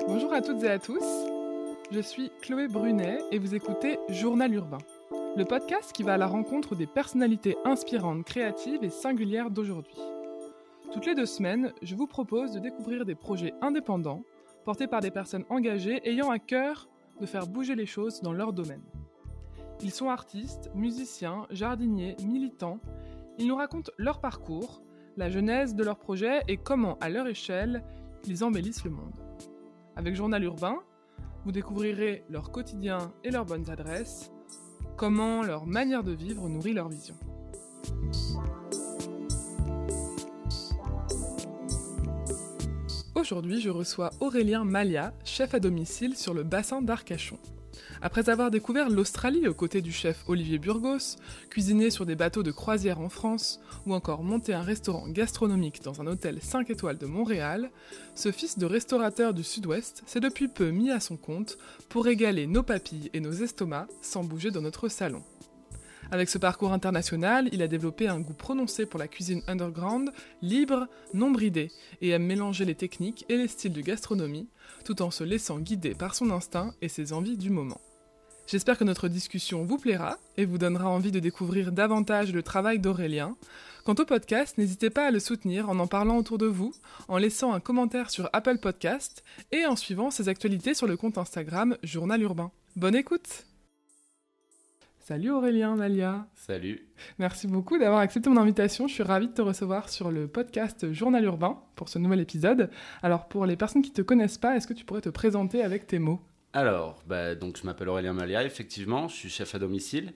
Bonjour à toutes et à tous. Je suis Chloé Brunet et vous écoutez Journal Urbain, le podcast qui va à la rencontre des personnalités inspirantes, créatives et singulières d'aujourd'hui. Toutes les deux semaines, je vous propose de découvrir des projets indépendants portés par des personnes engagées ayant à cœur de faire bouger les choses dans leur domaine. Ils sont artistes, musiciens, jardiniers, militants. Ils nous racontent leur parcours, la genèse de leur projet et comment, à leur échelle, ils embellissent le monde. Avec Journal Urbain, vous découvrirez leur quotidien et leurs bonnes adresses, comment leur manière de vivre nourrit leur vision. Aujourd'hui, je reçois Aurélien Malia, chef à domicile sur le bassin d'Arcachon. Après avoir découvert l'Australie aux côtés du chef Olivier Burgos, cuisiné sur des bateaux de croisière en France, ou encore monté un restaurant gastronomique dans un hôtel 5 étoiles de Montréal, ce fils de restaurateur du Sud-Ouest s'est depuis peu mis à son compte pour régaler nos papilles et nos estomacs sans bouger dans notre salon. Avec ce parcours international, il a développé un goût prononcé pour la cuisine underground, libre, non bridée, et aime mélanger les techniques et les styles de gastronomie, tout en se laissant guider par son instinct et ses envies du moment. J'espère que notre discussion vous plaira et vous donnera envie de découvrir davantage le travail d'Aurélien. Quant au podcast, n'hésitez pas à le soutenir en en parlant autour de vous, en laissant un commentaire sur Apple Podcast et en suivant ses actualités sur le compte Instagram Journal Urbain. Bonne écoute Salut Aurélien, Malia. Salut. Merci beaucoup d'avoir accepté mon invitation. Je suis ravie de te recevoir sur le podcast Journal Urbain pour ce nouvel épisode. Alors pour les personnes qui ne te connaissent pas, est-ce que tu pourrais te présenter avec tes mots? Alors, bah, donc je m'appelle Aurélien Malia, effectivement, je suis chef à domicile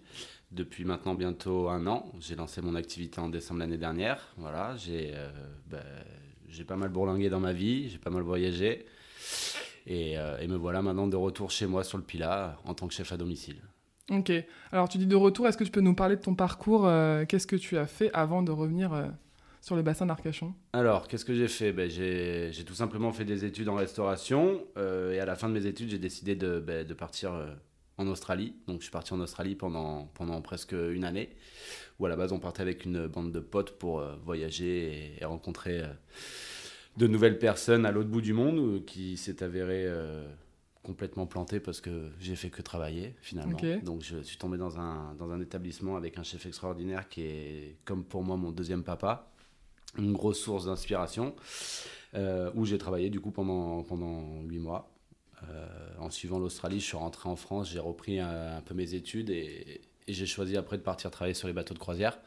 depuis maintenant bientôt un an. J'ai lancé mon activité en décembre l'année dernière. Voilà, j'ai euh, bah, pas mal bourlingué dans ma vie, j'ai pas mal voyagé. Et, euh, et me voilà maintenant de retour chez moi sur le Pilat en tant que chef à domicile. Ok. Alors tu dis de retour, est-ce que tu peux nous parler de ton parcours euh, Qu'est-ce que tu as fait avant de revenir euh, sur le bassin d'Arcachon? Alors, qu'est-ce que j'ai fait? Ben, j'ai, tout simplement fait des études en restauration euh, et à la fin de mes études, j'ai décidé de, ben, partir en Australie. Donc je suis parti en Australie pendant, pendant presque une année où à la base on partait avec une bande de potes pour voyager et, et rencontrer de nouvelles personnes à l'autre bout du monde qui s'est avéré complètement planté parce que j'ai fait que travailler finalement. Donc je suis tombé dans un, dans un établissement avec un chef extraordinaire qui est comme pour moi mon deuxième papa, une grosse source d'inspiration, euh, où j'ai travaillé du coup pendant, pendant 8 mois. Euh, en suivant l'Australie, je suis rentré en France, j'ai repris un, un peu mes études et, et j'ai choisi après de partir travailler sur les bateaux de croisière.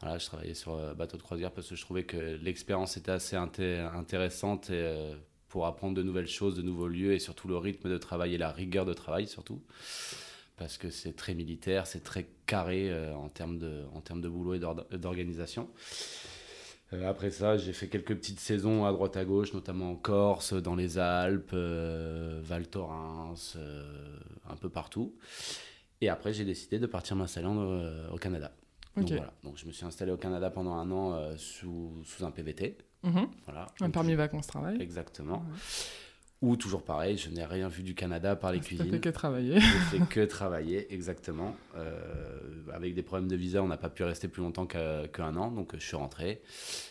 Voilà, je travaillais sur euh, bateau de croisière parce que je trouvais que l'expérience était assez inté- intéressante et, euh, pour apprendre de nouvelles choses, de nouveaux lieux et surtout le rythme de travail et la rigueur de travail surtout. Parce que c'est très militaire, c'est très carré euh, en, termes de, en termes de boulot et d'or- d'organisation. Euh, après ça, j'ai fait quelques petites saisons à droite à gauche, notamment en Corse, dans les Alpes, euh, Val Thorens, un peu partout. Et après, j'ai décidé de partir m'installer au Canada. Donc, voilà. Donc, je me suis installé au Canada pendant un an sous, sous un PVT. Mhm. Voilà. Un permis vacances-travail. Exactement. Ouais. Ou toujours pareil, je n'ai rien vu du Canada par les T'as fait cuisines. que travailler. J'ai fait que travailler, exactement. Euh, avec des problèmes de visa, on n'a pas pu rester plus longtemps qu'un an. Donc je suis rentré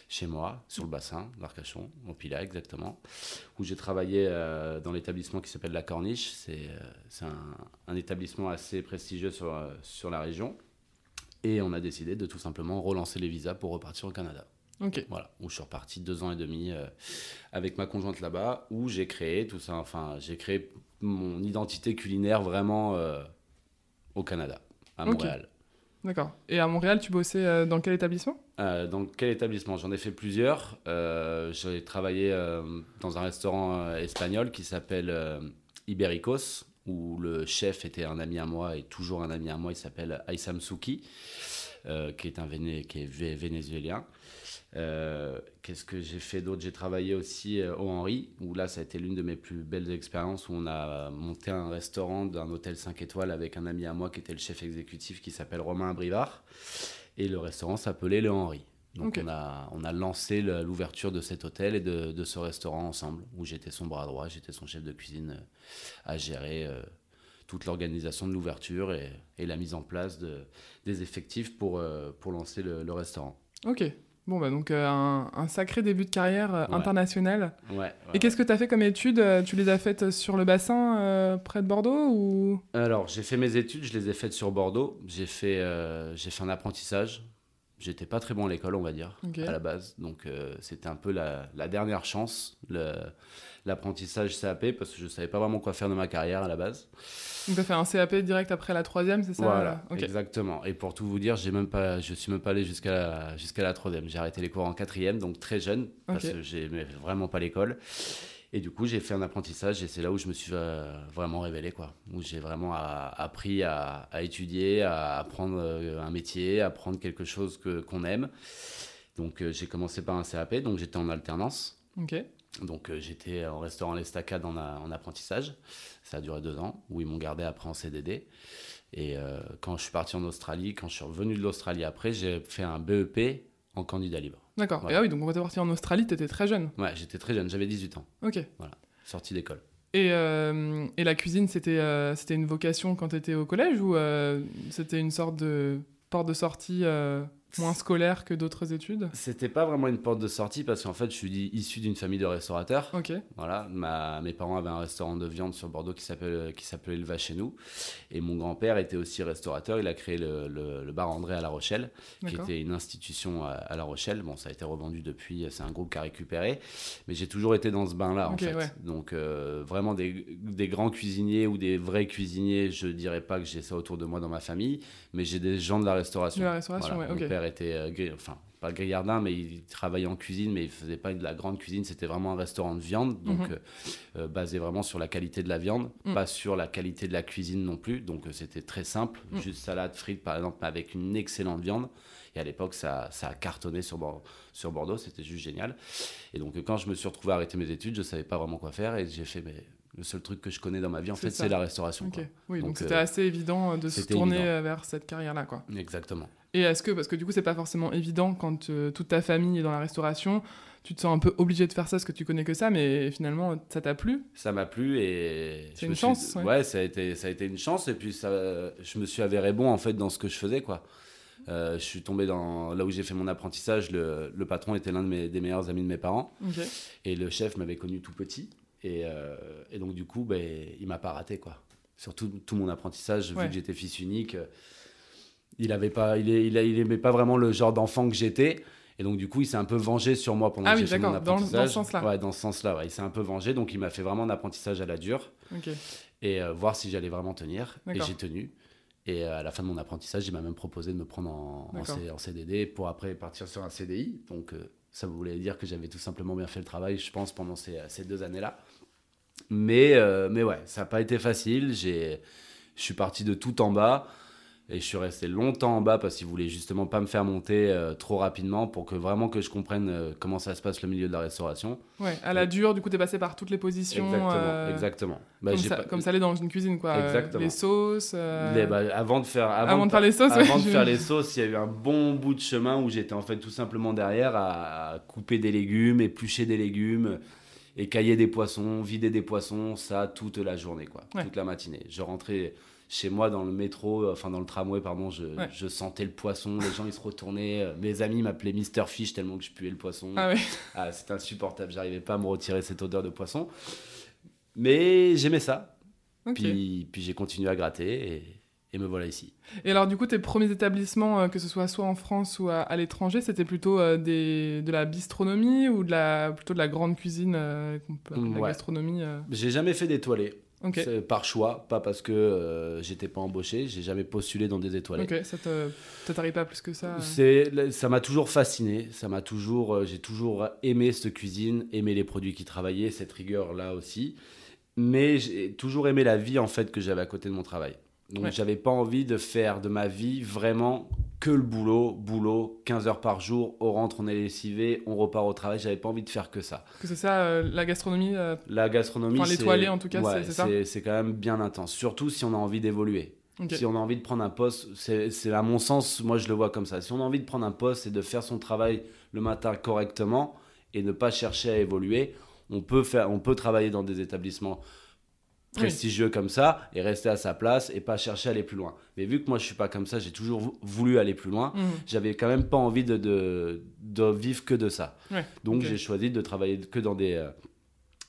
chez moi, sur le bassin d'Arcachon, au Pilat exactement, où j'ai travaillé euh, dans l'établissement qui s'appelle La Corniche. C'est euh, un, un établissement assez prestigieux sur, euh, sur la région. Et on a décidé de tout simplement relancer les visas pour repartir au Canada. Ok. Voilà, où je suis reparti deux ans et demi euh, avec ma conjointe là-bas, où j'ai créé tout ça, enfin, j'ai créé mon identité culinaire vraiment euh, au Canada, à. Montréal. D'accord. Et à Montréal, tu bossais euh, dans quel établissement? Dans quel établissement? J'en ai fait plusieurs. J'ai travaillé dans un restaurant espagnol qui s'appelle Ibericos, où le chef était un ami à moi et toujours un ami à moi. Il s'appelle Aysam Souki, euh, qui est un Véné- qui est vé- vénézuélien. Euh, Qu'est-ce que j'ai fait d'autre? J'ai travaillé aussi euh, au Henri, où là, ça a été l'une de mes plus belles expériences, où on a monté un restaurant d'un hôtel 5 étoiles avec un ami à moi qui était le chef exécutif, qui s'appelle Romain Brivard. Et le restaurant s'appelait le Henri. Donc on, a, on a lancé l'ouverture de cet hôtel et de, de ce restaurant ensemble, où j'étais son bras droit, j'étais son chef de cuisine euh, à gérer euh, toute l'organisation de l'ouverture et, et la mise en place de, des effectifs pour, euh, pour lancer le, le restaurant. Ok. Bon, bah donc euh, un, un sacré début de carrière euh, Ouais. international. Ouais. ouais, Et qu'est-ce que tu as fait comme études Euh, Tu les as faites sur le bassin euh, près de Bordeaux ou? Alors, j'ai fait mes études, je les ai faites sur Bordeaux. J'ai fait, euh, j'ai fait un apprentissage. J'étais pas très bon à l'école, on va dire, à la base. Donc, euh, c'était un peu la, la dernière chance, l'apprentissage CAP, parce que je savais pas vraiment quoi faire de ma carrière à la base. Donc tu as fait un CAP direct après la troisième, c'est ça? Voilà, exactement. Et pour tout vous dire, même pas, je suis même pas allé jusqu'à la, jusqu'à la troisième. J'ai arrêté les cours en quatrième, donc très jeune, parce Ok. que j'aimais vraiment pas l'école. Et du coup, j'ai fait un apprentissage et c'est là où je me suis euh, vraiment révélé, quoi. Où j'ai vraiment a- appris à, à étudier, à apprendre euh, un métier, à apprendre quelque chose que, qu'on aime. Donc, euh, j'ai commencé par un CAP, donc j'étais en alternance. Ok. Donc euh, j'étais au restaurant L'Estacade en, en apprentissage. Ça a duré deux ans, où ils m'ont gardé après en CDD. Et euh, quand je suis parti en Australie, quand je suis revenu de l'Australie après, j'ai fait un BEP en candidat libre. D'accord. Voilà. Et ah oui, donc quand t'es parti en Australie, t'étais très jeune. Ouais, j'étais très jeune, j'avais 18 ans, Ok. sorti d'école. Et, euh, et la cuisine, c'était euh, c'était une vocation quand t'étais au collège ou euh, c'était une sorte de porte de sortie moins scolaire que d'autres études C'était pas vraiment une porte de sortie parce qu'en fait, je suis issu d'une famille de restaurateurs. Ok. Voilà, ma, mes parents avaient un restaurant de viande sur Bordeaux qui qui s'appelait Le Va chez nous. Et mon grand-père était aussi restaurateur. Il a créé le, le- le bar André à La Rochelle, qui était une institution à, à La Rochelle. Bon, ça a été revendu depuis, c'est un groupe qui a récupéré. Mais j'ai toujours été dans ce bain-là, en Ok, fait. ouais. Donc, euh, vraiment des, des grands cuisiniers ou des vrais cuisiniers, je dirais pas que j'ai ça autour de moi dans ma famille, mais j'ai des gens de la restauration. De la restauration, Voilà, ouais, ok. Était, euh, enfin, pas grillardin, mais il travaillait en cuisine, mais il faisait pas de la grande cuisine, c'était vraiment un restaurant de viande, donc Mhm. euh, euh, basé vraiment sur la qualité de la viande, Mm. pas sur la qualité de la cuisine non plus. Donc c'était très simple, Mm. juste salade, frites par exemple, mais avec une excellente viande. Et à l'époque, ça, ça a cartonné sur, Bor- sur Bordeaux, c'était juste génial. Et donc quand je me suis retrouvé à arrêter mes études, je savais pas vraiment quoi faire et j'ai fait, mais le seul truc que je connais dans ma vie, en fait, c'est la restauration. Quoi. Oui, donc c'était euh, assez évident euh, de se tourner évident. vers cette carrière-là, quoi. Exactement. Et est-ce que, parce que du coup, c'est pas forcément évident quand euh, toute ta famille est dans la restauration, tu te sens un peu obligé de faire ça parce que tu connais que ça, mais finalement, ça t'a plu? Ça m'a plu et C'est une me suis- chance, ouais. Ouais, ça a été ça a été une chance et puis ça, je me suis avéré bon en fait dans ce que je faisais quoi. Euh, je suis tombé dans là où j'ai fait mon apprentissage. Le, le patron était l'un de mes, des meilleurs amis de mes parents et le chef m'avait connu tout petit et, euh, et donc du coup ben il m'a pas raté quoi. Surtout tout mon apprentissage Ouais. vu que j'étais fils unique. euh, Il avait pas il, il, il aimait pas vraiment le genre d'enfant que j'étais. Et donc, du coup, il s'est un peu vengé sur moi pendant Ah que oui, j'ai fait mon d'accord, dans dans apprentissage. sens-là. Ouais, dans ce sens-là. ouais. Il s'est un peu vengé. Donc, il m'a fait vraiment un apprentissage à la dure et euh, voir si j'allais vraiment tenir. Et j'ai tenu. Et à la fin de mon apprentissage, il m'a même proposé de me prendre en, en, D'accord. C- en CDD pour après partir sur un CDI. Donc euh, ça voulait dire que j'avais tout simplement bien fait le travail, je pense, pendant ces, ces deux années-là. Mais, euh, mais ouais, ça n'a pas été facile. J'ai- Je suis parti de tout en bas. Et je suis resté longtemps en bas parce qu'ils voulaient justement pas me faire monter euh, trop rapidement pour que vraiment que je comprenne euh, comment ça se passe le milieu de la restauration. Ouais, à la dure, du coup, t'es passé par toutes les positions. Exactement, euh, exactement. Bah, comme, ça, pas- comme ça allait dans une cuisine, quoi. Exactement. les sauces. Les- bah, avant de faire, avant, avant de faire les sauces, avant ouais, de je- faire les sauces, il y a eu un bon bout de chemin où j'étais en fait tout simplement derrière à, à couper des légumes, éplucher des légumes, écailler des poissons, vider des poissons, ça toute la journée, quoi, Ouais. toute la matinée. Je rentrais chez moi dans le métro, enfin dans le tramway, pardon, je, Ouais. je sentais le poisson, les gens ils se retournaient, euh, mes amis m'appelaient Mister Fish tellement que je puais le poisson. Ah ouais. Ah, c'était insupportable, j'arrivais pas à me retirer cette odeur de poisson. Mais j'aimais ça. Puis, puis j'ai continué à gratter et, et me voilà ici. Et alors, du coup, tes premiers établissements, euh, que ce soit soit en France ou à, à l'étranger, c'était plutôt euh, des, de la bistronomie ou de la, plutôt de la grande cuisine, euh, qu'on peut appeler de la Ouais. gastronomie J'ai jamais fait d'étoilé. Ok. C'est par choix, pas parce que j'étais pas embauché. J'ai jamais postulé dans des étoilés. Ok, ça t'arrive pas plus que ça. C'est, ça m'a toujours fasciné. Ça m'a toujours, j'ai toujours aimé cette cuisine, aimé les produits qui travaillaient, cette rigueur là aussi. Mais j'ai toujours aimé la vie en fait que j'avais à côté de mon travail. Donc Ouais. j'avais pas envie de faire de ma vie vraiment que le boulot, boulot, 15 heures par jour, on rentre, on est lessivé, on repart au travail. J'avais pas envie de faire que ça. Que c'est ça, euh, la gastronomie euh, La gastronomie, Enfin, c'est- l'étoilé, en tout cas, ouais, c'est- ça c'est quand même bien intense. Surtout si on a envie d'évoluer. Si on a envie de prendre un poste, c'est c'est à mon sens, moi je le vois comme ça. Si on a envie de prendre un poste et de faire son travail le matin correctement et ne pas chercher à évoluer, on peut, faire, on peut travailler dans des établissements prestigieux comme ça et rester à sa place et pas chercher à aller plus loin. Mais vu que moi je suis pas comme ça, j'ai toujours voulu aller plus loin. Mhm. J'avais quand même pas envie de, de, de vivre que de ça. Ouais, Donc j'ai choisi de travailler que dans des euh,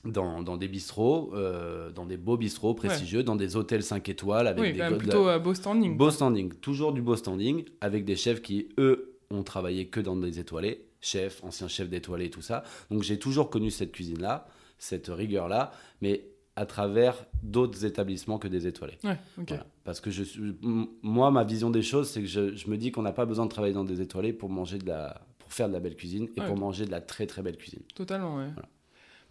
dans, dans des bistrots, euh, dans des beaux bistrots prestigieux, dans des hôtels 5 étoiles avec Oui, des la- plutôt euh, beau standing. beau standing, toujours du beau standing avec des chefs qui eux ont travaillé que dans des étoilés, chefs, anciens chefs d'étoilés tout ça. Donc j'ai toujours connu cette cuisine là, cette rigueur là, mais à travers d'autres établissements que des étoilés. Ouais, ok. Voilà. Parce que je moi, ma vision des choses, c'est que je, je me dis qu'on n'a pas besoin de travailler dans des étoilés pour manger de la, pour faire de la belle cuisine et Ouais. pour manger de la très très belle cuisine. Totalement, ouais. Voilà.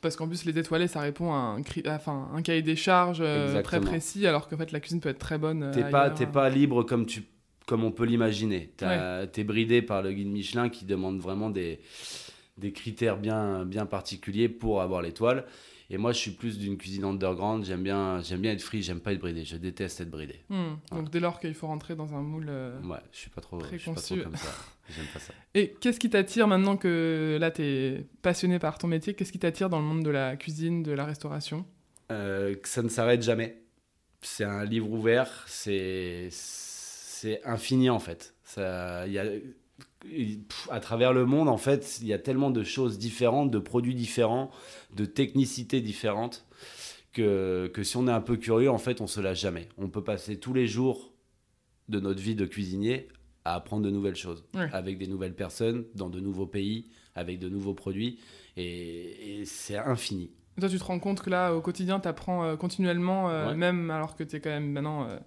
Parce qu'en plus, les étoilés, ça répond à un, cri- enfin, un cahier des charges euh, très précis, alors qu'en fait, la cuisine peut être très bonne. euh, T'es pas, t'es pas libre comme tu, comme on peut l'imaginer. T'as- T'es bridé par le guide Michelin qui demande vraiment des, des critères bien, bien particuliers pour avoir l'étoile. Et moi, je suis plus d'une cuisine underground. J'aime bien, j'aime bien être free. J'aime pas être bridé. Je déteste être bridé. Hmm, Voilà. Donc, dès lors qu'il faut rentrer dans un moule. euh, Ouais, je suis pas trop, je suis pas trop Préconçu. comme ça. J'aime pas ça. Et qu'est-ce qui t'attire maintenant que là, t'es passionné par ton métier? Qu'est-ce qui t'attire dans le monde de la cuisine, de la restauration? Euh, que ça ne s'arrête jamais. C'est un livre ouvert, c'est c'est infini en fait. Ça, il y a, à travers le monde, en fait, il y a tellement de choses différentes, de produits différents, de technicités différentes, que, que si on est un peu curieux, en fait, on se lâche jamais. On peut passer tous les jours de notre vie de cuisinier à apprendre de nouvelles choses, Ouais. avec des nouvelles personnes, dans de nouveaux pays, avec de nouveaux produits, et, et c'est infini. Et Toi, tu te rends compte que là, au quotidien, t'apprends euh, continuellement, euh, Ouais. même alors que t'es quand même maintenant euh,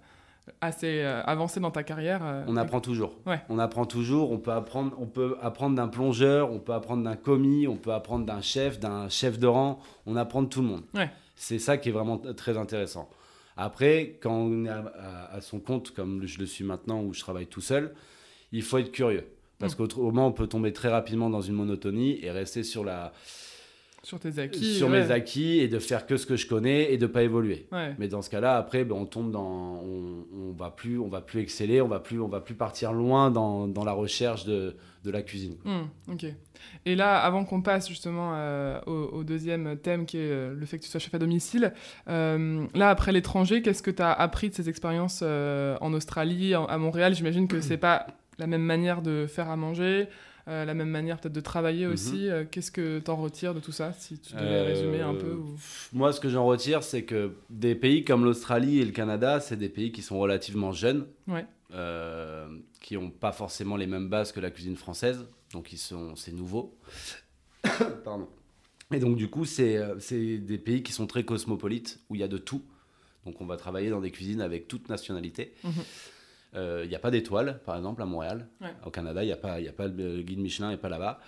assez euh, avancé dans ta carrière. euh, On apprend toujours. Ouais. On apprend toujours. On peut apprendre, on peut apprendre d'un plongeur, on peut apprendre d'un commis, on peut apprendre d'un chef, d'un chef de rang. On apprend de tout le monde. Ouais. C'est ça qui est vraiment très intéressant. Après, quand on est à, son compte, comme je le suis maintenant, où je travaille tout seul, il faut être curieux. Parce Mm. qu'autrement, on peut tomber très rapidement dans une monotonie et rester sur, la, Sur tes acquis. sur ouais. mes acquis et de faire que ce que je connais et de pas évoluer. Ouais. Mais dans ce cas-là, après, ben, on tombe dans, on, on va plus, on va plus exceller, on va plus, on va plus partir loin dans, dans la recherche de, de la cuisine. Hmm, ok. Et là, avant qu'on passe justement euh, au, au deuxième thème qui est euh, le fait que tu sois chef à domicile, euh, là, après l'étranger, qu'est-ce que tu as appris de ces expériences euh, en Australie, en- à Montréal? J'imagine que c'est pas la même manière de faire à manger, euh, la même manière peut-être de travailler Mhm. aussi. Euh, qu'est-ce que tu en retires de tout ça, si tu devais Euh, résumer un peu ou- Moi, ce que j'en retire, c'est que des pays comme l'Australie et le Canada, c'est des pays qui sont relativement jeunes, Ouais. qui n'ont pas forcément les mêmes bases que la cuisine française, donc ils sont, c'est nouveau. Pardon. Et donc du coup, c'est, des pays qui sont très cosmopolites, où il y a de tout. Donc on va travailler dans des cuisines avec toute nationalité. Mhm. Il n'y a pas d'étoiles, par exemple, à Montréal. Ouais. Au Canada, il n'y a, pas- y a pas le guide Michelin, n'est pas là-bas.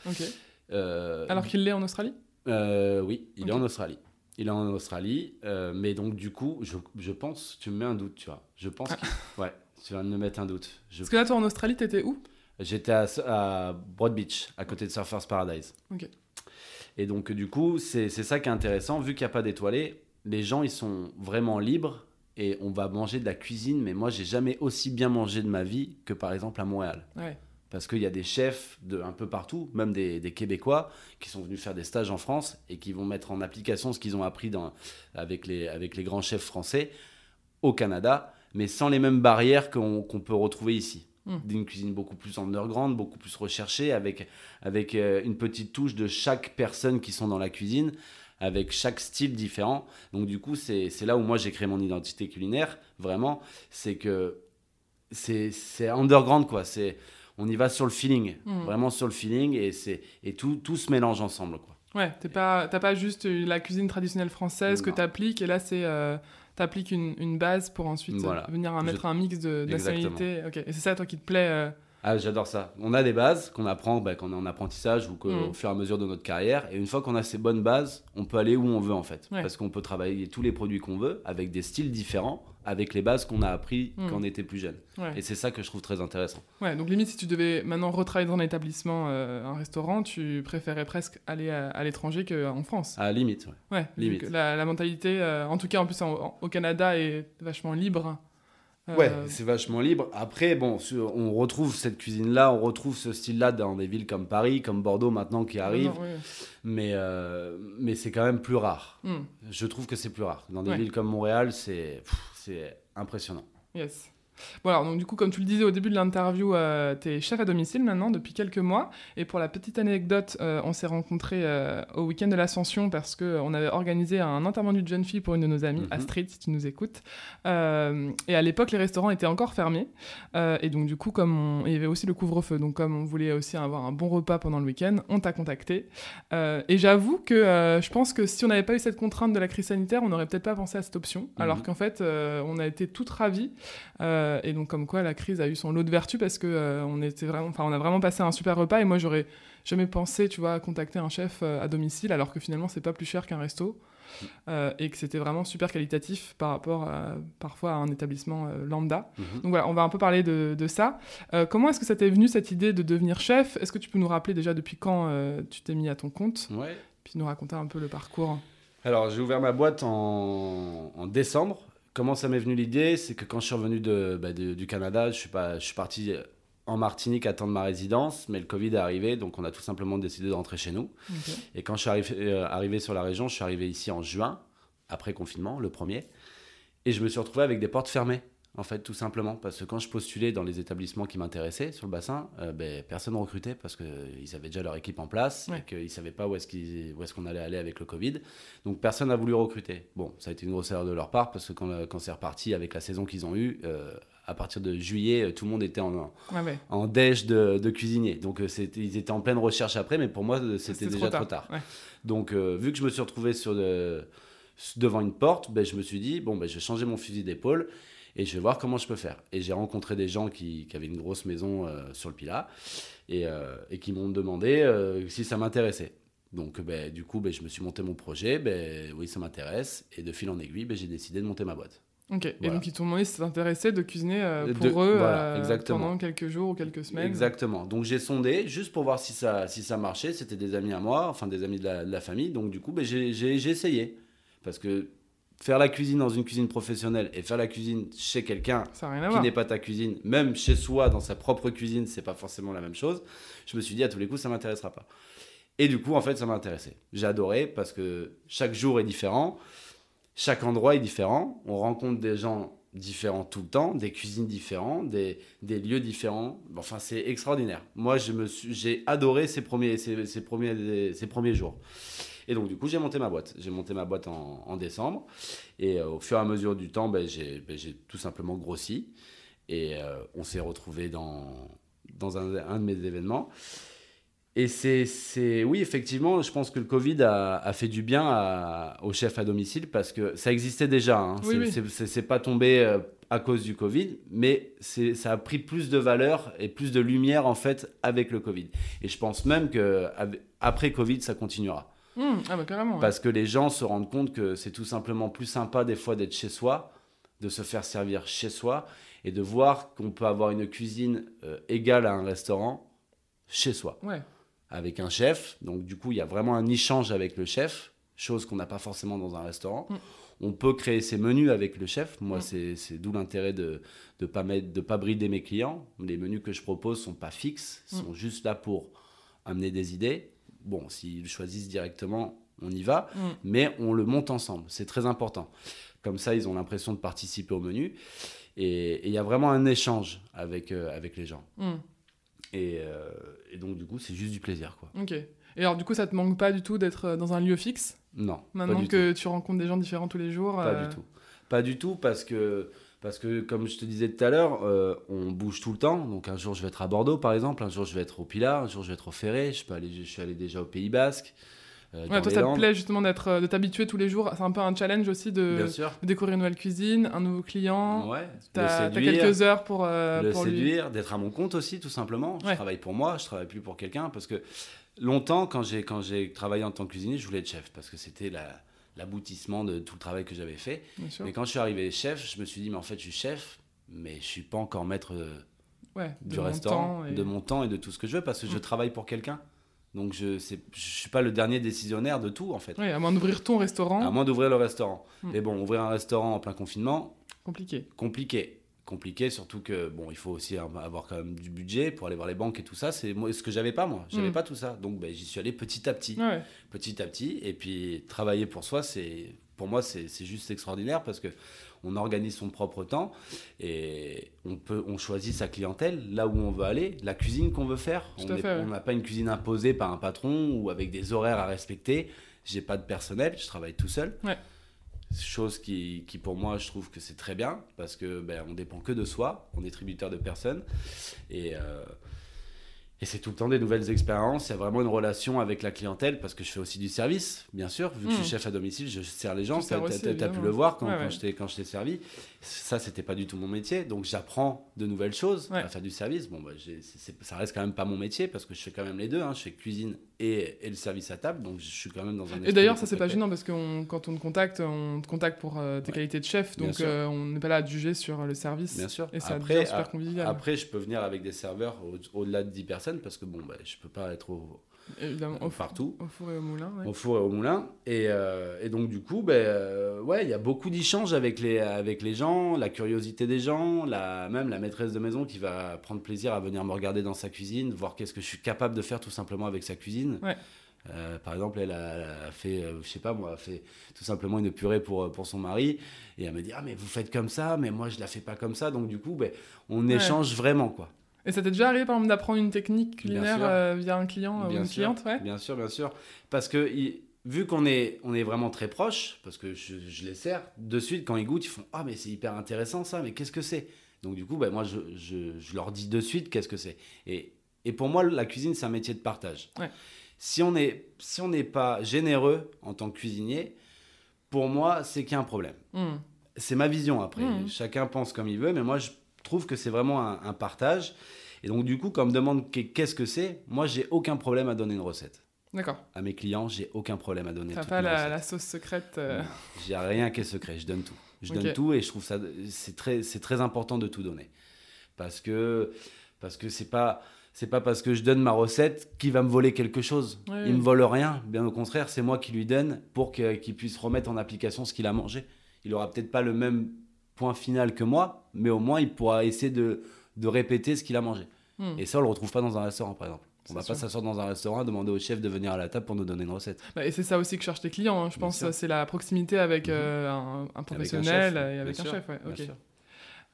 Euh, Alors qu'il l'est en Australie? Euh, oui, il est en Australie. Il est en Australie, euh, mais donc du coup, je, je pense, tu me mets un doute, tu vois. Je pense Ah. que, ouais, tu vas me mettre un doute. Je- Parce que là, toi, en Australie, t'étais où? J'étais à, à Broad Beach, à côté de Surfers Paradise. Ok. Et donc du coup, c'est ça qui est intéressant, vu qu'il n'y a pas d'étoilés, les gens ils sont vraiment libres et on va manger de la cuisine, mais moi j'ai jamais aussi bien mangé de ma vie que par exemple à Montréal. Ouais. Parce qu'il y a des chefs de un peu partout, même des, des Québécois, qui sont venus faire des stages en France et qui vont mettre en application ce qu'ils ont appris dans, avec, les, avec les grands chefs français au Canada, mais sans les mêmes barrières qu'on peut retrouver ici. Mm. D'une cuisine beaucoup plus underground, beaucoup plus recherchée, avec, avec euh, une petite touche de chaque personne qui sont dans la cuisine, avec chaque style différent. Donc du coup, c'est là où moi j'ai créé mon identité culinaire, vraiment, c'est que c'est underground, quoi. C'est on y va sur le feeling, Mm. vraiment sur le feeling, et, et tout, tout se mélange ensemble, quoi. Ouais, pas, t'as pas juste euh, la cuisine traditionnelle française que t'appliques, et là, c'est, euh, t'appliques une, une base pour ensuite euh, Voilà. venir à mettre un mix de, de. Ok, et c'est ça, toi, qui te plaît euh, Ah, j'adore ça. On a des bases qu'on apprend bah, quand on est en apprentissage ou que- Mm. au fur et à mesure de notre carrière. Et une fois qu'on a ces bonnes bases, on peut aller où on veut en fait. Ouais. Parce qu'on peut travailler tous les produits qu'on veut avec des styles différents, avec les bases qu'on a appris Mm. quand on était plus jeune. ouais. Et c'est ça que je trouve très intéressant. ouais, donc limite, si tu devais maintenant retravailler dans un établissement, euh, un restaurant, tu préférais presque aller à, à l'étranger qu'en France. À limite, ouais. Ouais, limite. la, la mentalité, euh, en tout cas, en plus, en- en- au Canada, est vachement libre. Ouais, Euh, c'est vachement libre. Après, bon, on retrouve cette cuisine-là, on retrouve ce style-là dans des villes comme Paris, comme Bordeaux maintenant qui arrivent, non, ouais. mais, euh, mais c'est quand même plus rare. Hmm, Je trouve que c'est plus rare. Dans des Ouais. villes comme Montréal, c'est impressionnant. yes. Bon alors, donc du coup, comme tu le disais au début de l'interview, euh, tu es chef à domicile maintenant depuis quelques mois. Et pour la petite anecdote, euh, on s'est rencontrés euh, au week-end de l'Ascension parce qu'on avait organisé un enterrement de jeune fille pour une de nos amies, Mhm. Astrid, si tu nous écoutes. Euh, et à l'époque, les restaurants étaient encore fermés. Euh, et donc du coup, comme on... il y avait aussi le couvre-feu, donc comme on voulait aussi avoir un bon repas pendant le week-end, on t'a contacté. Euh, et j'avoue que euh, je pense que si on n'avait pas eu cette contrainte de la crise sanitaire, on n'aurait peut-être pas pensé à cette option. Alors Mhm. qu'en fait, euh, on a été toutes ravis. Euh, et donc comme quoi la crise a eu son lot de vertu parce que euh, on était vraiment, enfin on a vraiment passé un super repas. Et moi j'aurais jamais pensé, tu vois, à contacter un chef euh, à domicile alors que finalement c'est pas plus cher qu'un resto. Euh, et que c'était vraiment super qualitatif par rapport à, parfois à un établissement euh, lambda. Mhm. Donc voilà, on va un peu parler de, de ça. Euh, comment est-ce que ça t'est venu cette idée de devenir chef? Est-ce que tu peux nous rappeler déjà depuis quand euh, tu t'es mis à ton compte? Ouais. Puis nous raconter un peu le parcours Alors, j'ai ouvert ma boîte en, en décembre. Comment ça m'est venu l'idée C'est que quand je suis revenu de, bah, de- du Canada, je suis, pas, je suis parti en Martinique attendre ma résidence, mais le Covid est arrivé, donc on a tout simplement décidé de rentrer chez nous. Et quand je suis arrivé, euh, arrivé sur la région, je suis arrivé ici en juin, après confinement, le premier, et je me suis retrouvé avec des portes fermées. En fait, tout simplement, parce que quand je postulais dans les établissements qui m'intéressaient sur le bassin, euh, ben, personne ne recrutait parce qu'ils avaient déjà leur équipe en place Ouais. et qu'ils ne savaient pas où est-ce qu'ils- où est-ce qu'on allait aller avec le Covid. Donc personne n'a voulu recruter. Bon, ça a été une grosse erreur de leur part parce que quand, euh, quand c'est reparti avec la saison qu'ils ont eue, euh, à partir de juillet, tout le monde était en, ouais. en déj de, de cuisinier. Donc c'était- ils étaient en pleine recherche après, mais pour moi, euh, c'était déjà trop tard. Ouais. Donc, euh, vu que je me suis retrouvé sur devant une porte, ben, je me suis dit, bon, ben, je vais changer mon fusil d'épaule et je vais voir comment je peux faire. Et j'ai rencontré des gens qui, qui avaient une grosse maison euh, sur le Pilat et, euh, et qui m'ont demandé euh, si ça m'intéressait. Donc, ben, du coup, ben, je me suis monté mon projet. Ben, oui, ça m'intéresse. Et de fil en aiguille, ben, j'ai décidé de monter ma boîte. Ok. Et donc ils t'ont demandé si ça t'intéressait de cuisiner euh, De- pour eux voilà, euh, pendant quelques jours ou quelques semaines. Exactement. Donc j'ai sondé juste pour voir si ça, si ça marchait. C'était des amis à moi, enfin des amis de la, de la famille. Donc du coup, ben, j'ai essayé. Parce que faire la cuisine dans une cuisine professionnelle et faire la cuisine chez quelqu'un qui n'est pas ta cuisine, même chez soi, dans sa propre cuisine, c'est pas forcément la même chose. Je me suis dit à tous les coups, ça m'intéressera pas. Et du coup, en fait, ça m'a intéressé. J'ai adoré parce que chaque jour est différent, chaque endroit est différent. On rencontre des gens différents tout le temps, des cuisines différentes, des, des lieux différents. Enfin, c'est extraordinaire. Moi, j'ai adoré ces premiers, ces, ces premiers, ces premiers jours. Et donc, du coup, j'ai monté ma boîte. J'ai monté ma boîte en, en décembre. Et euh, au fur et à mesure du temps, ben, j'ai ben, j'ai tout simplement grossi. Et euh, on s'est retrouvés dans, dans un, un de mes événements. Et c'est, oui, effectivement, je pense que le Covid a, a fait du bien à- aux chefs à domicile parce que ça existait déjà. hein. Oui, c'est, oui. pas tombé euh, à cause du Covid, mais ça a pris plus de valeur et plus de lumière en fait avec le Covid. Et je pense même que après Covid, ça continuera. Hum, Ah bah carrément. ouais. Parce que les gens se rendent compte que c'est tout simplement plus sympa des fois d'être chez soi, de se faire servir chez soi et de voir qu'on peut avoir une cuisine euh, égale à un restaurant chez soi Ouais. avec un chef. Donc du coup, il y a vraiment un échange avec le chef, chose qu'on n'a pas forcément dans un restaurant. Mm. On peut créer ses menus avec le chef. Moi, Mm. c'est d'où l'intérêt de ne pas, mettre- de pas brider mes clients. Les menus que je propose sont pas fixes, sont juste là pour amener des idées. Bon, s'ils choisissent directement, on y va, Mm. mais on le monte ensemble. C'est très important. Comme ça, ils ont l'impression de participer au menu. Et il y a vraiment un échange avec, euh, avec les gens. Et, euh, et donc, du coup, c'est juste du plaisir. quoi. Ok. Et alors du coup, ça te manque pas du tout d'être euh, dans un lieu fixe? Non, pas Maintenant du que tu rencontres des gens différents tous les jours Pas euh, du tout. Pas du tout parce que, parce que comme je te disais tout à l'heure, euh, on bouge tout le temps. Donc un jour je vais être à Bordeaux par exemple, un jour je vais être au Pilat, un jour je vais être au Ferré, je, peux aller, je suis allé déjà au Pays Basque. euh, Ouais, toi, ça te plaît justement d'être, euh, de t'habituer tous les jours. C'est un peu un challenge aussi de, découvrir une nouvelle cuisine, un nouveau client. Ouais, le T'as quelques heures pour, euh, le pour lui. séduire, d'être à mon compte aussi tout simplement. Je Ouais. travaille pour moi, je travaille plus pour quelqu'un parce que longtemps quand j'ai quand j'ai travaillé en tant que cuisinier, je voulais être chef parce que c'était la- l'aboutissement de tout le travail que j'avais fait. Mais quand je suis arrivé chef, je me suis dit mais en fait je suis chef, mais je suis pas encore maître euh, Ouais, du restaurant, et- de mon temps et de tout ce que je veux parce que je Mm. travaille pour quelqu'un. Donc je je suis pas le dernier décisionnaire de tout en fait. Ouais, à moins d'ouvrir ton restaurant, À moins d'ouvrir le restaurant. Mm. Mais bon, ouvrir un restaurant en plein confinement, compliqué. compliqué. Compliqué, surtout que bon, il faut aussi avoir quand même du budget pour aller voir les banques et tout ça. C'est moi ce que j'avais pas moi, j'avais Mm. pas tout ça. Donc ben, j'y suis allé petit à petit, Ouais. petit à petit. Et puis travailler pour soi, c'est pour moi c'est juste extraordinaire parce que on organise son propre temps et on peut on choisit sa clientèle là où on veut aller, la cuisine qu'on veut faire. On n'a pas une cuisine imposée par un patron ou avec des horaires à respecter. J'ai pas de personnel, je travaille tout seul. Ouais. Chose qui, qui, pour moi, je trouve que c'est très bien parce que ben, on dépend que de soi, on est tributaire de personne et, euh, et c'est tout le temps des nouvelles expériences. Il y a vraiment une relation avec la clientèle parce que je fais aussi du service, bien sûr. Vu que je suis chef à domicile, je sers les gens. Tu T'as pu le voir quand, Ouais, quand ouais. quand je t'ai servi. Ça, c'était pas du tout mon métier. Donc j'apprends de nouvelles choses Ouais. à faire du service. Bon, bah, ça reste quand même pas mon métier parce que je fais quand même les deux. hein. Je fais cuisine et, et le service à table. Donc je suis quand même dans un. Et d'ailleurs, ça c'est pas gênant parce que quand on te contacte, on te contacte pour euh, tes Ouais. qualités de chef, donc euh, on n'est pas là à juger sur le service. Bien sûr. Et ça Après, super convivial. Après, je peux venir avec des serveurs au- au-delà de 10 personnes parce que bon, bah, je peux pas être au, Évidemment, au, four- partout. au four et au moulin. ouais. au four et au moulin. Et, euh, et donc, du coup, ben, euh, ouais, il y a beaucoup d'échanges avec les, avec les gens, la curiosité des gens, la, même la maîtresse de maison qui va prendre plaisir à venir me regarder dans sa cuisine, voir qu'est-ce que je suis capable de faire tout simplement avec sa cuisine. Ouais. Euh, par exemple, elle a, elle a fait, euh, je sais pas moi, a fait tout simplement une purée pour, pour son mari. Et elle me dit, ah, mais vous faites comme ça, mais moi, je la fais pas comme ça. Donc, du coup, ben, on Ouais. échange vraiment, quoi. Et ça t'est déjà arrivé par exemple d'apprendre une technique culinaire euh, via un client euh, ou Bien une sûr. cliente ouais? Bien sûr, bien sûr. Parce que il- vu qu'on est, on est vraiment très proches, parce que je, je les sers, de suite, quand ils goûtent, ils font Ah, mais c'est hyper intéressant ça, mais qu'est-ce que c'est? Donc, du coup, ben, moi, je, je- je leur dis de suite qu'est-ce que c'est. Et, et pour moi, la cuisine, c'est un métier de partage. Ouais. Si on n'est si on n'est pas généreux en tant que cuisinier, pour moi, c'est qu'il y a un problème. Hmm. C'est ma vision après. Mhm. Chacun pense comme il veut, mais moi, je trouve que c'est vraiment un, un partage. Et donc, du coup, quand on me demande qu'est- qu'est-ce que c'est, moi, j'ai aucun problème à donner une recette D'accord. à mes clients, j'ai aucun problème à donner T'as pas la, sauce secrète. euh, J'ai rien qui est secret, je donne tout. Je donne tout et je trouve ça c'est très c'est très important de tout donner parce que parce que c'est pas c'est pas parce que je donne ma recette qu'il va me voler quelque chose. Il ouais. me vole rien, bien au contraire, c'est moi qui lui donne pour qu'il puisse remettre en application ce qu'il a mangé. Il aura peut-être pas le même point final que moi, mais au moins il pourra essayer de, de répéter ce qu'il a mangé. hmm. Et ça, on le retrouve pas dans un restaurant, par exemple. On va sûr. pas s'asseoir dans un restaurant, demander au chef de venir à la table pour nous donner une recette. Bah, et c'est ça aussi que cherchent tes clients, hein, je Bien pense. C'est la proximité avec Mhm. euh, un, un un professionnel chef, et avec un chef. ouais.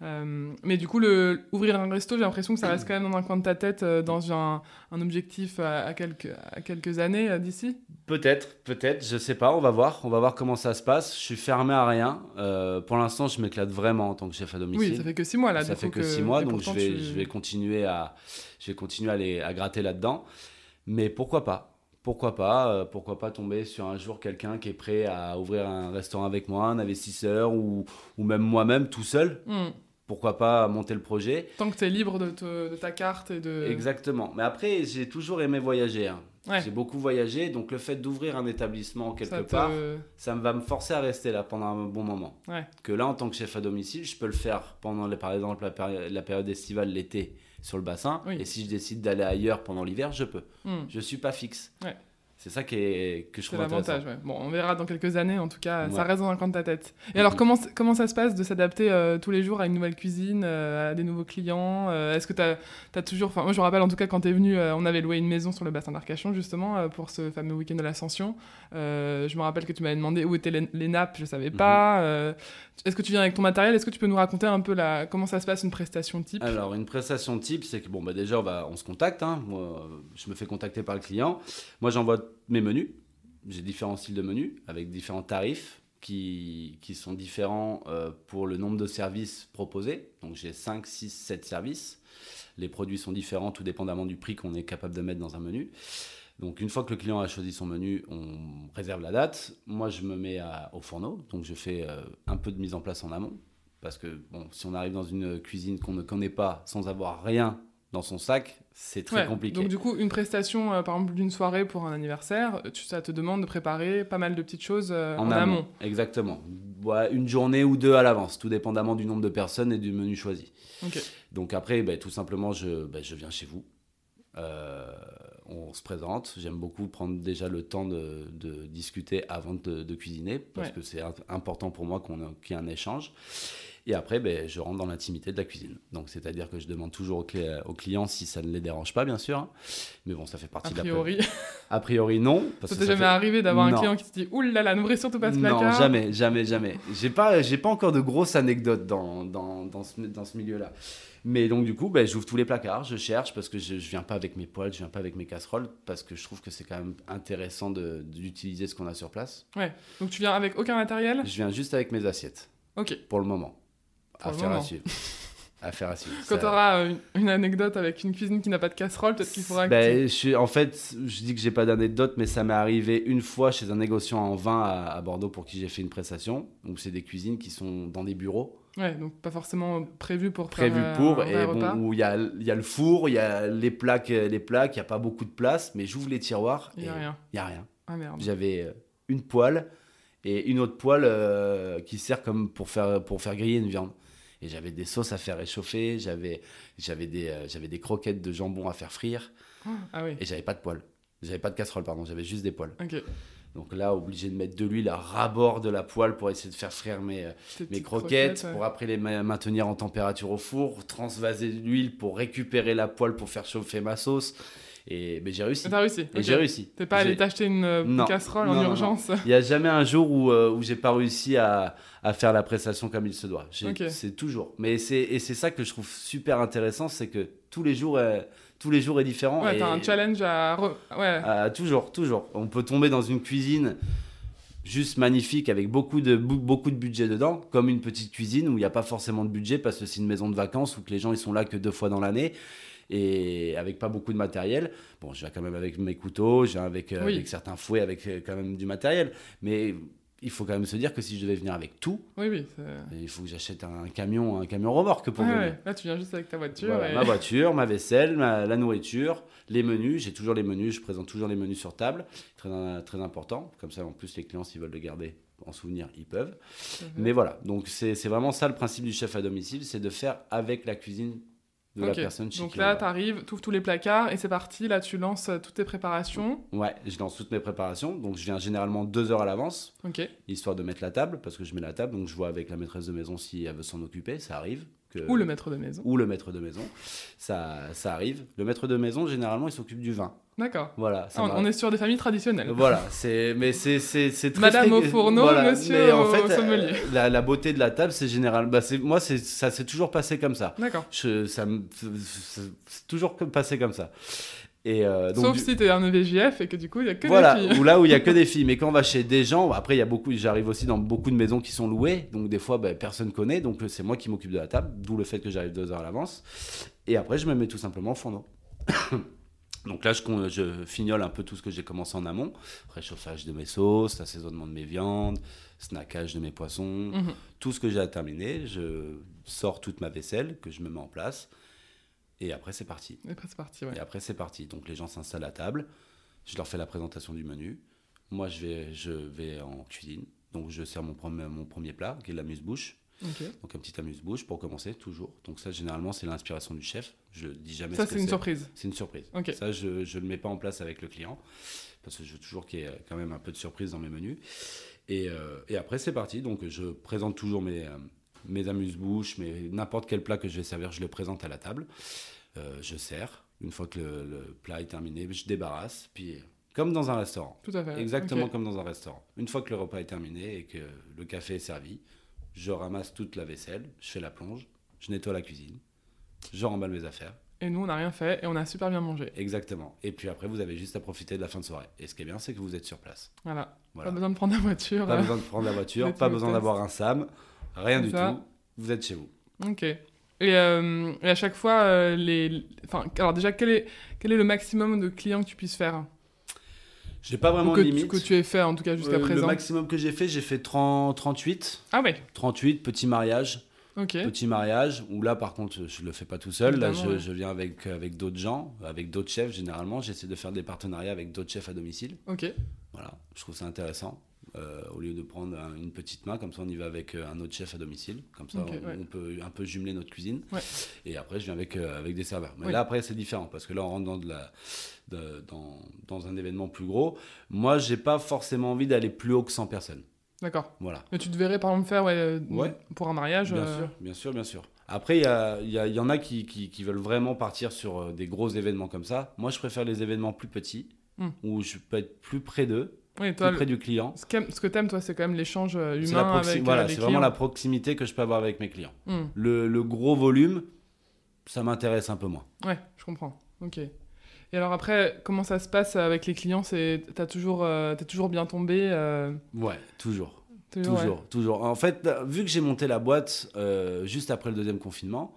Euh, mais du coup, le, ouvrir un resto, j'ai l'impression que ça reste quand même dans un coin de ta tête, euh, dans un, un objectif à, à quelques, à quelques années euh, d'ici? Peut-être, peut-être, je sais pas, on va voir, on va voir comment ça se passe. Je suis fermé à rien. Pour l'instant, je m'éclate vraiment en tant que chef à domicile. Oui, ça fait que six mois là. Ça fait coup, que six mois, donc je vais, tu- je vais continuer à, je vais continuer à, les, à gratter là-dedans. Mais pourquoi pas? Pourquoi pas? Pourquoi pas tomber sur un jour quelqu'un qui est prêt à ouvrir un restaurant avec moi, un investisseur ou, ou même moi-même tout seul? Hmm. Pourquoi pas monter le projet Tant que tu es libre de, te- de ta carte et de. Exactement. Mais après, j'ai toujours aimé voyager. hein. Ouais. J'ai beaucoup voyagé, donc le fait d'ouvrir un établissement quelque Ça te- part, ça me va me forcer à rester là pendant un bon moment. Ouais. Que là, en tant que chef à domicile, je peux le faire pendant, les- par exemple, la, péri- la période estivale, l'été, sur le bassin. Oui. Et si je décide d'aller ailleurs pendant l'hiver, je peux. Hmm. Je suis pas fixe. Ouais. C'est ça qui est, que je trouve intéressant. l'avantage, ouais. Bon, on verra dans quelques années, en tout cas, ça reste dans un coin de ta tête. Et Mhm. alors, comment, comment ça se passe de s'adapter euh, tous les jours à une nouvelle cuisine, euh, à des nouveaux clients euh, Est-ce que tu as, toujours. Enfin, moi, je me rappelle en tout cas, quand tu es venu, euh, on avait loué une maison sur le bassin d'Arcachon, justement, euh, pour ce fameux week-end de l'Ascension. Euh, je me rappelle que tu m'avais demandé où étaient les, les nappes, je savais Mhm. pas. Euh, Est-ce que tu viens avec ton matériel? Est-ce que tu peux nous raconter un peu la, comment ça se passe, une prestation type? Alors, une prestation type, c'est que bon, bah déjà, on, va, se contacte. hein. Moi, je me fais contacter par le client. Moi, j'envoie mes menus. J'ai différents styles de menus avec différents tarifs qui, qui sont différents euh, pour le nombre de services proposés. Donc, j'ai 5, 6, 7 services. Les produits sont différents, tout dépendamment du prix qu'on est capable de mettre dans un menu. Donc, une fois que le client a choisi son menu, on réserve la date. Moi, je me mets à- au fourneau. Donc, je fais euh, un peu de mise en place en amont. Parce que bon, si on arrive dans une cuisine qu'on ne connaît pas sans avoir rien dans son sac, c'est très Ouais, compliqué. Donc, du coup, une prestation, euh, par exemple, d'une soirée pour un anniversaire, tu- ça te demande de préparer pas mal de petites choses euh, en, amont. Exactement. Ouais, une journée ou deux à l'avance, tout dépendamment du nombre de personnes et du menu choisi. Donc après, ben, tout simplement, je, ben, je viens chez vous. Euh, on se présente. J'aime beaucoup prendre déjà le temps de, de discuter avant de, de cuisiner parce Ouais. que c'est important pour moi qu'on a- qu'il y ait un échange. Et après, ben, je rentre dans l'intimité de la cuisine. Donc, c'est-à-dire que je demande toujours aux, clés- aux clients si ça ne les dérange pas, bien sûr. Mais bon, ça fait A partie de la priori. A priori, non. Parce Ça t'est jamais fait- arrivé d'avoir un Non. client qui te dit Ouh là là, n'ouvrez surtout pas ce Non, placard. jamais, jamais, jamais. J'ai pas, j'ai pas encore de grosses anecdotes dans, dans, dans ce, dans ce milieu-là. Mais donc, du coup, ben, j'ouvre tous les placards, je cherche parce que je, je viens pas avec mes poêles, je viens pas avec mes casseroles parce que je trouve que c'est quand même intéressant d'utiliser ce qu'on a sur place. Ouais. Donc tu viens avec aucun matériel? Je viens juste avec mes assiettes Ok. pour le moment. Pour le Affaire à moment. suivre. Affaire à suivre. Quand tu auras une, une anecdote avec une cuisine qui n'a pas de casserole, peut-être qu'il faudra que Ben, je suis- en fait, je dis que j'ai pas d'anecdote, mais ça m'est arrivé une fois chez un négociant en vin à, à Bordeaux pour qui j'ai fait une prestation. Donc, c'est des cuisines qui sont dans des bureaux, tu... Ouais, donc pas forcément prévu pour faire, euh, pour, un et bon, où il y a, il y a le four, il y a les plaques, euh, les plaques, il y a pas beaucoup de place, mais j'ouvre les tiroirs Il y a rien. il y a rien. Ah merde. J'avais euh, une poêle et une autre poêle euh, qui sert comme pour faire, pour faire griller une viande. Et j'avais des sauces à faire réchauffer, j'avais j'avais des, euh, j'avais des croquettes de jambon à faire frire. Ah oui. Et j'avais pas de poêle. J'avais pas de casserole, pardon, j'avais juste des poêles. Ok. Donc là, obligé de mettre de l'huile à ras-bord de la poêle pour essayer de faire frire mes, euh, mes croquettes, pour après les ma- maintenir en température au four, transvaser l'huile pour récupérer la poêle pour faire chauffer ma sauce. Et ben, j'ai réussi. T'as réussi. Et j'ai réussi. T'es pas allé t'acheter une euh, Non. casserole Non, en non, urgence? Il n'y a jamais un jour où, euh, où j'ai pas réussi à, à faire la prestation comme il se doit. C'est toujours. Mais c'est et c'est ça que je trouve super intéressant, c'est que tous les jours, tous les jours est différent. Ouais, et- t'as un challenge à. re- Ouais. Ah, toujours, toujours. On peut tomber dans une cuisine juste magnifique avec beaucoup de, beaucoup de budget dedans, comme une petite cuisine où il n'y a pas forcément de budget parce que c'est une maison de vacances où que les gens ils sont là que deux fois dans l'année et avec pas beaucoup de matériel. Bon, je viens quand même avec mes couteaux, je viens avec, euh, Oui. avec certains fouets, avec euh, quand même du matériel, mais il faut quand même se dire que si je devais venir avec tout, Oui, oui. c'est- il faut que j'achète un camion, un camion remorque pour venir. ouais. Là, tu viens juste avec ta voiture. Voilà, et... Ma voiture, ma vaisselle, ma- la nourriture, les menus. J'ai toujours les menus, je présente toujours les menus sur table. Très, très important. Comme ça, en plus, les clients, s'ils veulent le garder en souvenir, ils peuvent. Mhm. Mais voilà, donc c'est vraiment ça le principe du chef à domicile c'est de faire avec la cuisine de la Ok. personne chez Donc là, va. t'arrives, t'ouvres tous les placards et c'est parti. Là, tu lances euh, toutes tes préparations. Ouais, je lance toutes mes préparations. Donc je viens généralement deux heures à l'avance, histoire de mettre la table, parce que je mets la table. Donc je vois avec la maîtresse de maison si elle veut s'en occuper, ça arrive. Que... Ou le maître de maison. ou le maître de maison, ça, ça arrive. Le maître de maison, généralement, il s'occupe du vin. D'accord. Voilà, Ah, on, est sur des familles traditionnelles. Voilà, c'est mais c'est c'est Madame au fourneau, monsieur en au fait, sommelier. euh, la, la beauté de la table, c'est général. Bah c'est moi, c'est ça s'est toujours passé comme ça. D'accord. Ça c'est toujours passé comme ça. Et euh, donc Sauf du- si t'es un EVJF et que du coup, il y a que voilà, des filles. ou là où il y a que des filles. Mais quand on va chez des gens, après il y a beaucoup, j'arrive aussi dans beaucoup de maisons qui sont louées, donc des fois bah, personne connaît, donc c'est moi qui m'occupe de la table, d'où le fait que j'arrive deux heures à l'avance. Et après je me mets tout simplement au fourneau. donc là je, fignole un peu tout ce que j'ai commencé en amont, réchauffage de mes sauces, assaisonnement de mes viandes, snackage de mes poissons, Mhm. tout ce que j'ai à terminer, je sors toute ma vaisselle que je me mets en place. Et après c'est parti. Et après, c'est parti, ouais. Et après, c'est parti. Donc, les gens s'installent à table. Je leur fais la présentation du menu. Moi, je vais, je vais en cuisine. Donc, je sers mon, premier- mon premier plat, qui est l'amuse-bouche. Donc, un petit amuse-bouche pour commencer, toujours. Donc, ça, généralement, c'est l'inspiration du chef. Je dis jamais Ça, ce c'est une surprise. C'est une surprise. Ça, je ne le mets pas en place avec le client. Parce que je veux toujours qu'il y ait quand même un peu de surprise dans mes menus. Et, euh, et après, c'est parti. Donc, je présente toujours mes, euh, mes amuse-bouches, mais n'importe quel plat que je vais servir, je le présente à la table. Euh, je sers. Une fois que le, le plat est terminé, je débarrasse. Puis, comme dans un restaurant. Tout à fait. Exactement comme dans un restaurant. Une fois que le repas est terminé et que le café est servi, je ramasse toute la vaisselle, je fais la plonge, je nettoie la cuisine, je remballe mes affaires. Et nous, on n'a rien fait et on a super bien mangé. Exactement. Et puis après, vous avez juste à profiter de la fin de soirée. Et ce qui est bien, c'est que vous êtes sur place. Voilà. Voilà. Pas besoin de prendre la voiture. Pas euh, besoin de prendre la voiture, pas besoin d'avoir un SAM, rien du ça. tout. Vous êtes chez vous. Ok. Et, euh, et à chaque fois, euh, les... Enfin, alors déjà, quel est, quel est le maximum de clients que tu puisses faire? J'ai pas vraiment que, de limite. que tu aies fait, en tout cas, jusqu'à Euh, Le présent maximum que j'ai fait, j'ai fait 30, 38. Ah ouais, 38, petit mariage. ok. Petit mariage, où là par contre je le fais pas tout seul, là Évidemment, je, ouais. je viens avec, avec d'autres gens, avec d'autres chefs généralement, j'essaie de faire des partenariats avec d'autres chefs à domicile, Ok. voilà, je trouve ça intéressant, Euh, au lieu de prendre un- une petite main, comme ça on y va avec euh, un autre chef à domicile, comme ça on, ouais. on peut un peu jumeler notre cuisine, Ouais. et après je viens avec, euh, avec des serveurs. Mais Oui. là après c'est différent, parce que là on rentre dans, de la, de- dans, dans un événement plus gros, moi j'ai pas forcément envie d'aller plus haut que 100 personnes. D'accord. Voilà. Mais tu te verrais par exemple faire ouais, Ouais. pour un mariage Bien sûr, bien sûr, bien sûr. Après, il y, a- y, a- y en a qui, qui- qui veulent vraiment partir sur des gros événements comme ça. Moi, je préfère les événements plus petits, Hmm. où je peux être plus près d'eux, Oui, plus près du client. ce, que t'aimes, toi, c'est quand même l'échange euh, humain avec euh, voilà, c'est vraiment la proximité que je peux avoir avec mes clients. Hmm. Le, le gros volume, ça m'intéresse un peu moins. Ouais, je comprends. Ok. Et alors après, comment ça se passe avec les clients? C'est t'as toujours, euh, t'es toujours bien tombé euh, Ouais, toujours. toujours, ouais. Toujours. En fait, vu que j'ai monté la boîte euh, juste après le deuxième confinement,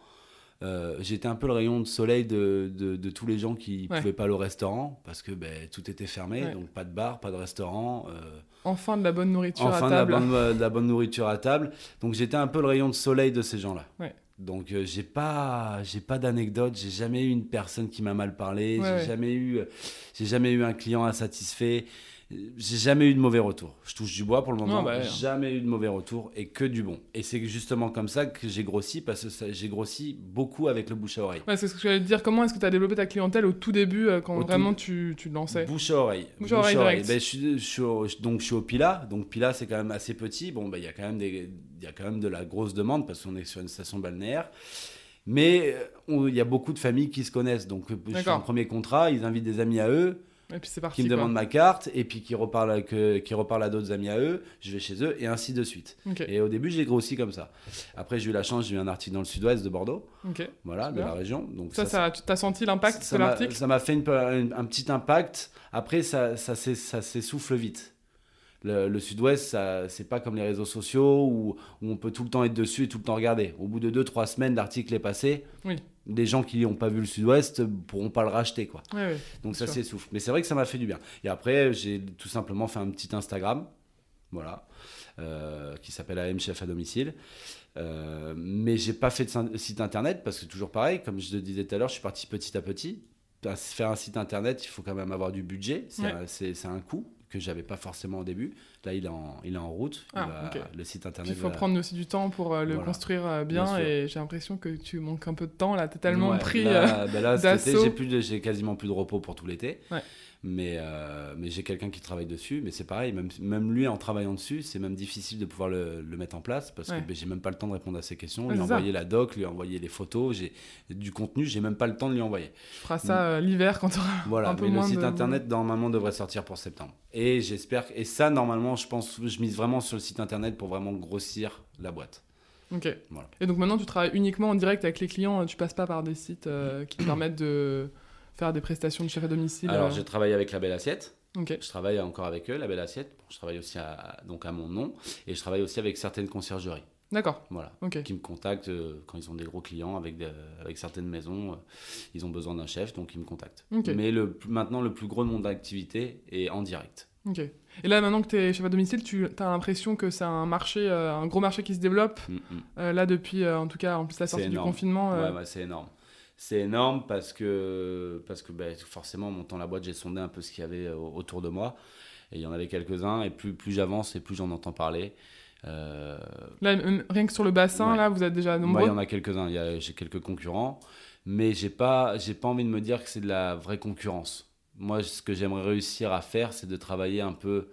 euh, j'étais un peu le rayon de soleil de, de- de tous les gens qui ne Ouais. pouvaient pas aller au restaurant parce que ben, tout était fermé, Ouais. donc pas de bar, pas de restaurant. euh, Enfin de la bonne nourriture enfin à de la, table. bonne, euh, de la bonne nourriture à table. Donc j'étais un peu le rayon de soleil de ces gens-là. Ouais. Donc euh, j'ai pas j'ai pas d'anecdote, j'ai jamais eu une personne qui m'a mal parlé, j'ai jamais eu j'ai jamais eu un client insatisfait, j'ai jamais eu de mauvais retour. Je touche du bois pour le moment, Non, bah, ouais. jamais eu de mauvais retour et que du bon. Et c'est justement comme ça que j'ai grossi parce que j'ai grossi beaucoup avec le bouche à oreille. Ouais, c'est ce que j'allais te dire. Comment est-ce que tu as développé ta clientèle au tout début, euh, quand Au vraiment tu, tu lançais? Bouche à oreille. Bouche à oreille. Ben, je, suis, je suis au- donc je suis au Pila. Donc Pila, c'est quand même assez petit. Bon, ben, il y a quand même des, y a quand même de la grosse demande parce qu'on est sur une station balnéaire. Mais euh, il y a beaucoup de familles qui se connaissent. Donc je D'accord. un premier contrat. Ils invitent des amis à eux Et puis c'est parti. qui me demandent ma carte et puis qui reparlent, avec, euh, qui reparlent à d'autres amis à eux. Je vais chez eux et ainsi de suite. Et au début, j'ai grossi comme ça. Après, j'ai eu la chance. J'ai eu un article dans le sud-ouest de Bordeaux. ok. Voilà, de la région. Donc Ça, ça, tu t'as senti l'impact de l'article Ça m'a fait une- un, un petit impact. Après, ça, ça, s'ess- ça s'essouffle vite. Le, le sud-ouest, c'est pas comme les réseaux sociaux où, où on peut tout le temps être dessus et tout le temps regarder. Au bout de 2-3 semaines, l'article est passé. Oui. Des gens qui n'ont pas vu le sud-ouest pourront pas le racheter. Quoi. Ouais, ouais. Donc ça s'essouffle. Mais c'est vrai que ça m'a fait du bien. Et après, j'ai tout simplement fait un petit Instagram. Voilà. euh, qui s'appelle AM Chef à domicile. Euh, mais j'ai pas fait de site internet parce que toujours pareil, comme je le disais tout à l'heure, je suis parti petit à petit. Faire un site internet, il faut quand même avoir du budget. C'est Ouais. un, c'est- c'est un coût que j'avais pas forcément au début. Là, il est en, il est en route. Il Ah, va-. Le site internet. il faut va- prendre aussi du temps pour euh, le Voilà. construire euh, Bien et j'ai l'impression que tu manques un peu de temps là. T'es tellement Ouais, pris. Là, bah là, j'ai quasiment plus de repos pour tout l'été. Ouais. Mais, euh, mais j'ai quelqu'un qui travaille dessus. Mais c'est pareil, même, même lui en travaillant dessus, c'est même difficile de pouvoir le, le mettre en place parce Ouais. que ben, j'ai même pas le temps de répondre à ses questions. Ouais, lui ça. envoyer la doc, lui envoyer les photos, j'ai du contenu, j'ai même pas le temps de lui envoyer. Tu feras ça euh, l'hiver quand tu auras Voilà, un peu mais le site de. internet normalement devrait sortir pour septembre. Et j'espère et ça normalement, je pense, je mise vraiment sur le site internet pour vraiment grossir la boîte. Ok. Voilà. Et donc maintenant, tu travailles uniquement en direct avec les clients, tu passes pas par des sites euh, qui te permettent de faire des prestations de chef à domicile. Alors euh, j'ai travaillé avec la Belle Assiette. Ok. Je travaille encore avec eux, la Belle Assiette. Je travaille aussi à, donc à mon nom et je travaille aussi avec certaines conciergeries. D'accord. Voilà. Ok. Qui me contactent euh, quand ils ont des gros clients avec, avec certaines maisons. euh, ils ont besoin d'un chef, donc ils me contactent. Ok. Mais le, maintenant, le plus gros de mon activité est en direct. Ok. Et là, maintenant que tu es chef à domicile, tu as l'impression que c'est un marché, euh, un gros marché qui se développe. Mm, mm. là, depuis, en tout cas, en plus la sortie du confinement. Ouais, ouais, c'est énorme. C'est énorme parce que, parce que ben, forcément, en montant la boîte, j'ai sondé un peu ce qu'il y avait euh, autour de moi. Et il y en avait quelques-uns. Et plus, plus j'avance et plus j'en entends parler. Euh, Là, rien que sur le bassin, Ouais. là, vous êtes déjà Moi, nombreux. il y en a quelques-uns. J'ai quelques concurrents. Mais j'ai pas, j'ai pas envie de me dire que c'est de la vraie concurrence. Moi, ce que j'aimerais réussir à faire, c'est de travailler un peu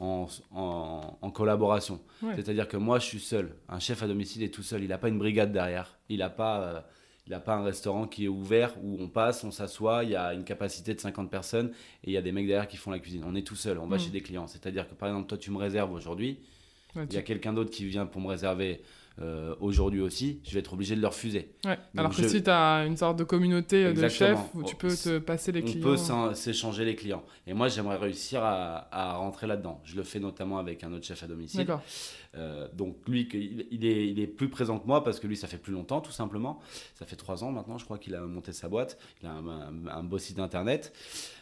en, en, en collaboration. Ouais. C'est-à-dire que moi, je suis seul. Un chef à domicile est tout seul. Il n'a pas une brigade derrière. Il n'a pas, euh, il a pas un restaurant qui est ouvert où on passe, on s'assoit, il y a une capacité de 50 personnes et il y a des mecs derrière qui font la cuisine. On est tout seul. On va Mm. chez des clients. C'est-à-dire que par exemple, toi, tu me réserves aujourd'hui. Ouais, Il tu- y a quelqu'un d'autre qui vient pour me réserver euh, aujourd'hui aussi. Je vais être obligé de le refuser. ouais. Alors que je- si tu as une sorte de communauté euh, de chefs où tu peux te passer les on clients. peut s'en- s'échanger les clients. Et moi, j'aimerais réussir à, à rentrer là-dedans. Je le fais notamment avec un autre chef à domicile. Euh, donc lui, il, est, il est plus présent que moi parce que lui, ça fait plus longtemps, tout simplement. Ça fait trois ans maintenant, je crois qu'il a monté sa boîte. Il a un, un- un beau site internet.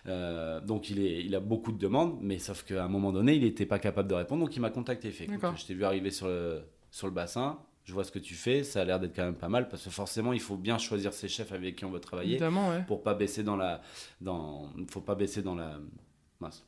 Euh, donc il, est, il a beaucoup de demandes, mais sauf qu'à un moment donné, il n'était pas capable de répondre. Donc il m'a contacté. Fait, écoute, D'accord. je t'ai vu arriver sur le, sur le bassin. Je vois ce que tu fais. Ça a l'air d'être quand même pas mal parce que forcément, il faut bien choisir ses chefs avec qui on veut travailler Évidemment, ouais. pour pas baisser dans la dans faut pas baisser dans la mince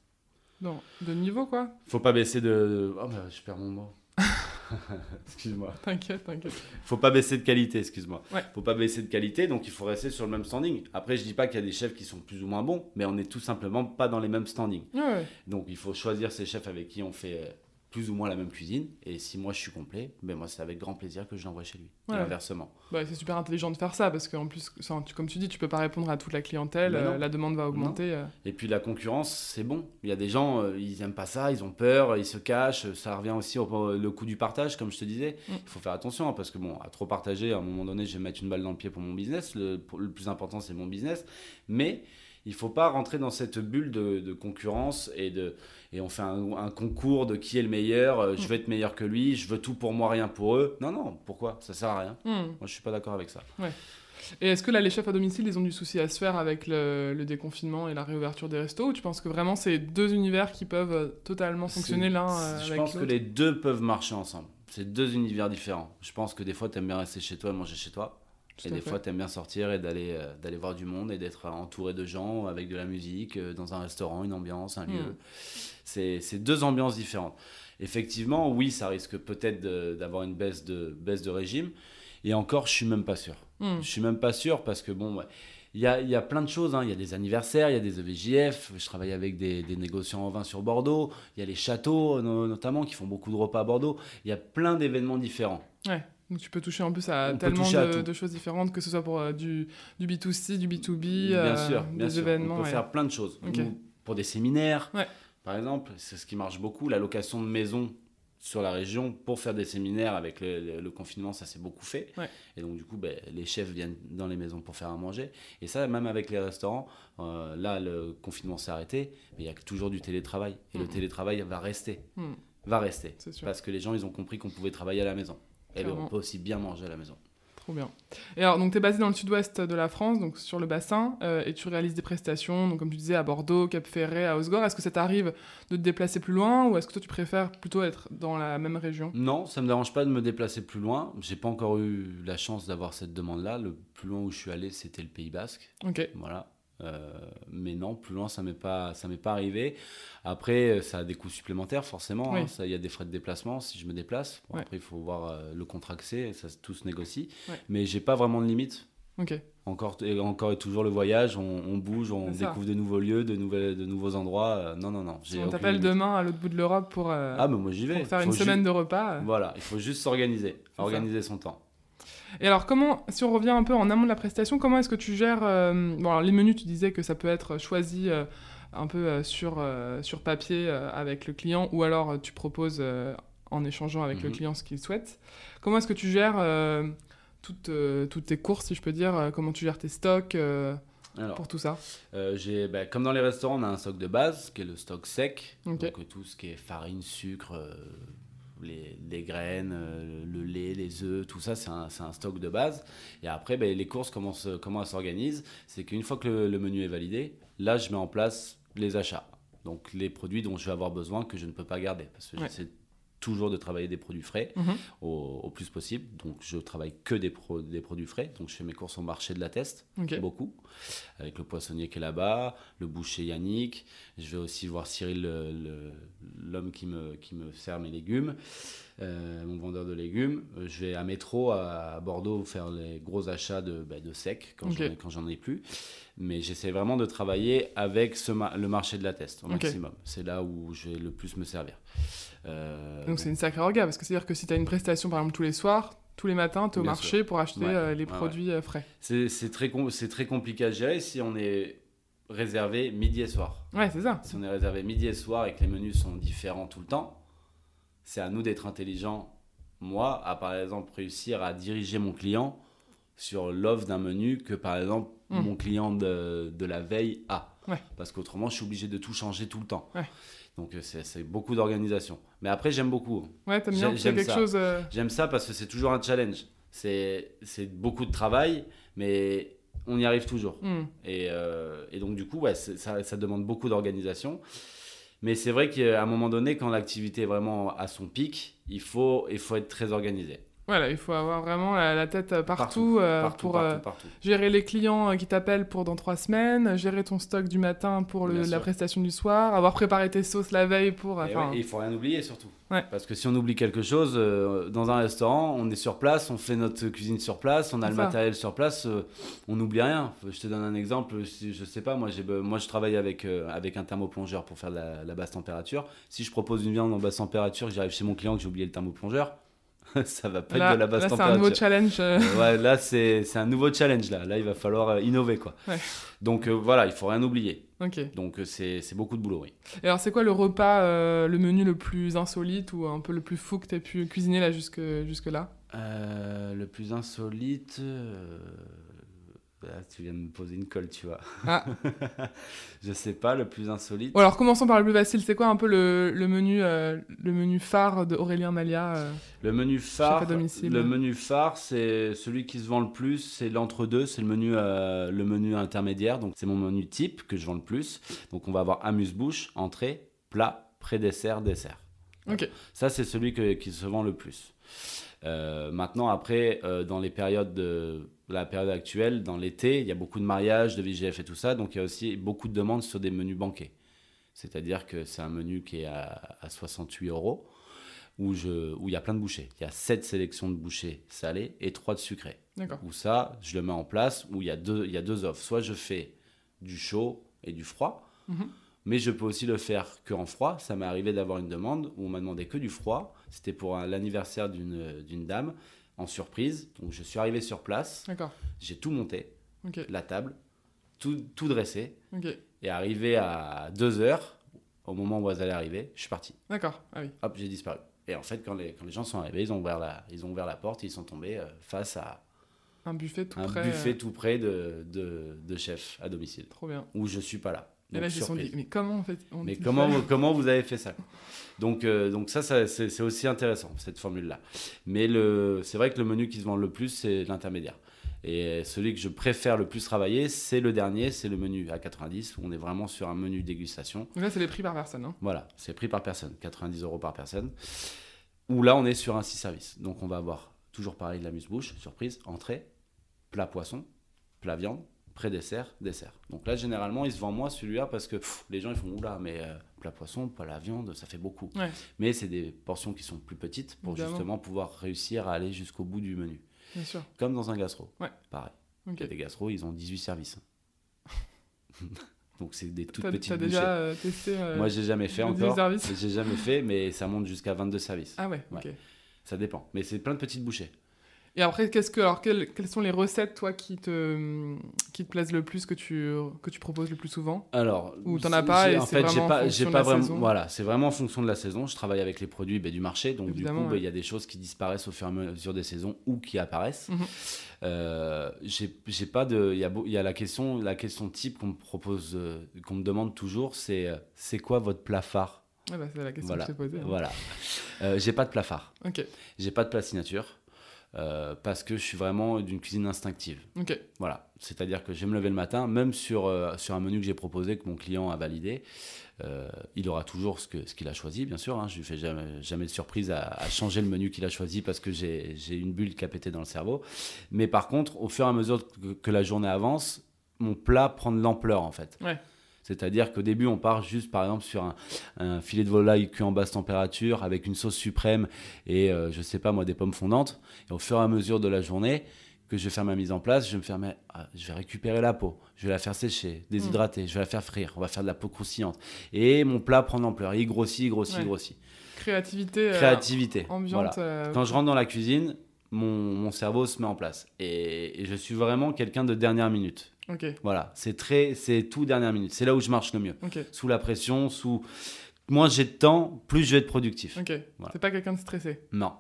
Non, de niveau, quoi. faut pas baisser de oh bah, je perds mon mot excuse-moi T'inquiète, t'inquiète. faut pas baisser de qualité excuse-moi Ouais. faut pas baisser de qualité donc il faut rester sur le même standing après je dis pas qu'il y a des chefs qui sont plus ou moins bons mais on est tout simplement pas dans les mêmes standings Ouais, ouais. donc il faut choisir ces chefs avec qui on fait plus ou moins la même cuisine. Et si moi je suis complet, ben moi c'est avec grand plaisir que je l'envoie chez lui. Ouais. Et inversement. Bah, c'est super intelligent de faire ça parce qu'en plus, comme tu dis, tu peux pas répondre à toute la clientèle, euh, la demande va augmenter. euh. Et puis la concurrence, c'est bon. Il y a des gens, euh, ils aiment pas ça, ils ont peur, ils se cachent. Ça revient aussi au le coup du partage, comme je te disais. Mm. Il faut faire attention hein, parce que bon, à trop partager, à un moment donné, je vais mettre une balle dans le pied pour mon business. Le, pour- le plus important, c'est mon business. Mais il faut pas rentrer dans cette bulle de, de concurrence et de et on fait un, un concours de qui est le meilleur. euh, Je Mm. veux être meilleur que lui. Je veux tout pour moi, rien pour eux. Non, non. Pourquoi? Ça sert à rien. Hmm. Moi, je suis pas d'accord avec ça. Et est-ce que là, les chefs à domicile, ils ont du souci à se faire avec le, le déconfinement et la réouverture des restos Ou tu penses que vraiment c'est deux univers qui peuvent euh, totalement fonctionner l'un euh, Je avec pense que l'autre? les deux peuvent marcher ensemble. C'est deux univers différents. Je pense que des fois, tu aimes bien rester chez toi et manger chez toi. Tout et des fait. fois, tu aimes bien sortir et d'aller euh, d'aller voir du monde et d'être entouré de gens avec de la musique, euh, dans un restaurant, une ambiance, un Mm. lieu. C'est deux ambiances différentes. Effectivement, oui, ça risque peut-être d'avoir une baisse de, baisse de régime. Et encore, je suis même pas sûr. Hmm. Je suis même pas sûr parce que bon, ouais, il y a, il y a plein de choses. hein. Il y a des anniversaires, il y a des EVJF. Je travaille avec des, des négociants en vin sur Bordeaux. Il y a les châteaux, no- notamment, qui font beaucoup de repas à Bordeaux. Il y a plein d'événements différents. Ouais. Donc tu peux toucher en plus à On tellement de, de choses différentes, que ce soit pour euh, du, du B2C, du B2B, bien euh, sûr, bien des sûr. événements. On peut ouais. faire plein de choses. Pour des séminaires, Ouais. Par exemple, c'est ce qui marche beaucoup. La location de maisons sur la région pour faire des séminaires avec le, le- le confinement, ça s'est beaucoup fait. Ouais. Et donc, du coup, ben, les chefs viennent dans les maisons pour faire à manger. Et ça, même avec les restaurants, euh, là, le confinement s'est arrêté, mais il y a toujours du télétravail. Et le Mhm. télétravail va rester. Hmm. Va rester. Parce que les gens, ils ont compris qu'on pouvait travailler à la maison. Et ben, on peut aussi bien manger à la maison. Trop bien. Et alors, donc, tu es basé dans le sud-ouest de la France, donc sur le bassin, euh, et tu réalises des prestations, donc, comme tu disais, à Bordeaux, Cap Ferret, à Osgore. Est-ce que ça t'arrive de te déplacer plus loin, ou est-ce que toi, tu préfères plutôt être dans la même région? Non, ça me dérange pas de me déplacer plus loin. J'ai pas encore eu la chance d'avoir cette demande-là. Le plus loin où je suis allé, c'était le Pays Basque. Ok. Voilà. Euh, mais non, plus loin, ça m'est pas, ça m'est pas arrivé. Après, euh, ça a des coûts supplémentaires, forcément. Oui. hein. Il y a des frais de déplacement si je me déplace. Bon, Ouais. Après, il faut voir euh, le contrat que c'est. Ça, tout se négocie. Ouais. Mais j'ai pas vraiment de limite. Ok. Encore et, encore et toujours le voyage. On, on bouge, on découvre de nouveaux lieux, de, nouvelles, de nouveaux endroits. Euh, non, non, non. Si on t'appelle demain à l'autre bout de l'Europe pour, euh, Ah, mais moi j'y vais. pour faire Faut une semaine de repas. euh. Voilà, il faut juste s'organiser. Organiser son temps. Et alors, comment, si on revient un peu en amont de la prestation, comment est-ce que tu gères euh, Bon, alors, les menus, tu disais que ça peut être choisi euh, un peu euh, sur, sur papier avec le client, ou alors tu proposes en échangeant avec le Mhm. client ce qu'il souhaite. Comment est-ce que tu gères toutes, toutes tes courses, si je peux dire Comment tu gères tes stocks Alors, pour tout ça? Euh, j'ai, bah, comme dans les restaurants, on a un stock de base, qui est le stock sec. Ok. Donc tout ce qui est farine, sucre, euh, les, les graines, euh, le lait, les œufs, tout ça, c'est un, stock de base. Et après, bah, les courses, comment, se- comment elles s'organisent C'est qu'une fois que le, le menu est validé, là, je mets en place les achats. Donc les produits dont je vais avoir besoin que je ne peux pas garder. Parce que Ouais. Toujours de travailler des produits frais Mhm. au, au plus possible. Donc je travaille que des, pro- des produits frais. Donc je fais mes courses au marché de la Teste Ok. beaucoup, avec le poissonnier qui est là-bas, le boucher Yannick. Je vais aussi voir Cyril, l'homme qui me, qui me sert mes légumes, euh, mon vendeur de légumes. Euh, Je vais à Métro, à, Bordeaux, faire les gros achats de, bah, de sec quand j'en ai- plus. Mais j'essaie vraiment de travailler avec ce ma- le marché de la Teste au maximum. C'est là où je vais le plus me servir. Euh, Donc, c'est une sacrée orga, parce que c'est-à-dire que si tu as une prestation, par exemple, tous les soirs, tous les matins, tu es au Bien marché pour acheter Ouais. euh, les Ouais, produits frais. c'est très, com- très compliqué à gérer si on est réservé midi et soir. Ouais, c'est ça. Si on est réservé midi et soir et que les menus sont différents tout le temps, c'est à nous d'être intelligents. Moi, à par exemple réussir à diriger mon client sur l'offre d'un menu que par exemple Mm. mon client de, de la veille a. Ouais. Parce qu'autrement, je suis obligé de tout changer tout le temps. Ouais. Donc euh, c'est beaucoup d'organisation. Mais après, j'aime beaucoup. Ouais, t'aimes bien, j'aime quelque ça. chose... euh, J'aime ça parce que c'est toujours un challenge. C'est beaucoup de travail, mais on y arrive toujours. hmm. Et, euh, et donc, du coup, ouais, ça, ça demande beaucoup d'organisation. Mais c'est vrai qu'à un moment donné, quand l'activité est vraiment à son pic, il faut, il faut être très organisé. Voilà, il faut avoir vraiment la, la tête euh, partout, Partout, euh, partout, pour partout, euh, gérer les clients qui t'appellent pour dans trois semaines, gérer ton stock du matin pour le- la prestation du soir, avoir préparé tes sauces la veille pour. Et Enfin, ouais, il faut rien oublier surtout. Ouais. Parce que si on oublie quelque chose, euh, dans un restaurant, on est sur place, on fait notre cuisine sur place, on a le ça. matériel sur place, on n'oublie rien. Je te donne un exemple, si, je sais pas, moi, moi je travaille avec, avec un thermoplongeur pour faire la, la basse température. Si je propose une viande en basse température, j'arrive chez mon client que j'ai oublié le thermoplongeur, ça va pas là, être de la basse là, c'est un nouveau challenge. euh, Euh, ouais, là, c'est, un nouveau challenge. Là, là il va falloir euh, innover. Quoi. Ouais. Donc euh, voilà, il faut rien oublier. Donc c'est, c'est beaucoup de boulot, oui. Et alors, c'est quoi le repas, le menu le plus insolite ou un peu le plus fou que tu as pu cuisiner là jusque, jusque là Euh, le plus insolite. Bah, tu viens de me poser une colle, tu vois. Ah. je sais pas, le plus insolite. Ou alors, commençons par le plus facile. C'est quoi un peu le, le menu, euh, le menu phare de Aurélien Malia euh Le menu phare, le menu phare, c'est celui qui se vend le plus, c'est l'entre-deux, c'est le menu, euh, le menu intermédiaire. Donc c'est mon menu type que je vends le plus. Donc on va avoir amuse-bouche, entrée, plat, pré-dessert, dessert. Ok. Ça, c'est celui que- qui se vend le plus. Maintenant, après, dans les périodes de la période actuelle, dans l'été, il y a beaucoup de mariages, de VGF et tout ça, donc il y a aussi beaucoup de demandes sur des menus banquets. C'est-à-dire que c'est un menu qui est à, à 68 euros, où, je, où il y a plein de bouchées. Il y a 7 sélections de bouchées salées et 3 de sucrées. D'accord. Où ça, je le mets en place, où il y a deux, il y a deux offres. Soit je fais du chaud et du froid, Mhm. mais je peux aussi le faire que en froid. Ça m'est arrivé d'avoir une demande où on m'a demandé que du froid. C'était pour l'anniversaire d'une dame en surprise. Donc je suis arrivé sur place, j'ai tout monté, la table, tout, tout dressé. Et arrivé à 2 heures, au moment où elles allaient arriver, je suis parti. D'accord. Ah oui. Hop, j'ai disparu. Et en fait, quand les, quand les gens sont arrivés, ils ont ouvert la, ils ont ouvert la porte et ils sont tombés euh, face à Un buffet tout un près. buffet euh, tout près de, de, de chef à domicile, Trop bien. où je suis pas là. Donc, là, sont dit, mais comment on fait on Mais comment, comment vous avez fait ça donc, euh, donc ça, ça, c'est aussi intéressant, cette formule-là. Mais c'est vrai que le menu qui se vend le plus, c'est l'intermédiaire. Et celui que je préfère le plus travailler, c'est le dernier, c'est le menu à 90, où on est vraiment sur un menu dégustation. Donc là, c'est les prix par personne. Hein. Voilà, c'est pris par personne, 90 euros par personne. Où là, on est sur un 6 services. Donc, on va avoir toujours pareil de la muse-bouche, surprise, entrée, plat poisson, plat viande, pré-dessert, dessert. Donc là, généralement, il se vend moins celui-là parce que pff, les gens ils font oula, mais euh, plat poisson, pas la viande, ça fait beaucoup. Ouais. Mais c'est des portions qui sont plus petites pour Évidemment. justement pouvoir réussir à aller jusqu'au bout du menu. Bien sûr. Comme dans un gastro. Ouais. Pareil. Ok. Il y a des gastros, ils ont 18 services. Donc c'est des toutes T'as petites t'as bouchées. déjà euh, testé euh, Moi, j'ai jamais fait encore. J'ai jamais fait, mais ça monte jusqu'à 22 services. Ah ouais, Ouais. ok. Ça dépend. Mais c'est plein de petites bouchées. Et après, qu'est-ce que, alors, quelles, quelles sont les recettes, toi, qui te, qui te plaisent le plus, que tu, que tu proposes le plus souvent? Alors, Ou t'en as pas et en c'est fait, vraiment j'ai en pas, fonction j'ai de pas la vraiment. saison? Voilà, c'est vraiment en fonction de la saison. Je travaille avec les produits ben, du marché, donc Évidemment, du coup, ben, ouais. il y a des choses qui disparaissent au fur et à mesure des saisons ou qui apparaissent. Euh, j'ai j'ai pas de. Il y a, y a la question, la question type qu'on me propose, euh, qu'on me demande toujours, c'est euh, c'est quoi votre plat phare Ouais, bah, C'est la question Voilà. que je posée. hein. Voilà. Euh, j'ai pas de plat phare. Ok, J'ai pas de plat signature. Euh, parce que je suis vraiment d'une cuisine instinctive. Voilà, c'est-à-dire que je vais me lever le matin, même sur, euh, sur un menu que j'ai proposé, que mon client a validé, euh, il aura toujours ce que- ce qu'il a choisi, bien sûr. Hein, je lui fais jamais, jamais de surprise à, à changer le menu qu'il a choisi parce que j'ai j'ai une bulle qui a pété dans le cerveau. Mais par contre, au fur et à mesure que, que la journée avance, mon plat prend de l'ampleur en fait. Ouais. C'est-à-dire qu'au début, on part juste, par exemple, sur un, un filet de volaille cuit en basse température avec une sauce suprême et, euh, je sais pas moi, des pommes fondantes. Et au fur et à mesure de la journée, que je vais faire ma mise en place, je vais me faire, ah, je vais récupérer la peau, je vais la faire sécher, déshydrater, je vais la faire frire, on va faire de la peau croustillante. Et mon plat prend l'ampleur, il grossit, il grossit, Ouais. il grossit. Créativité, euh, Créativité. ambiante. voilà. euh, Quand je rentre dans la cuisine, mon, mon cerveau se met en place. Et, et je suis vraiment quelqu'un de dernière minute. Ok, Voilà, c'est très, c'est tout dernière minute. C'est là où je marche le mieux. ok, Sous la pression, sous moins j'ai de temps, plus je vais être productif. ok. Voilà. T'es pas quelqu'un de stressé? Non,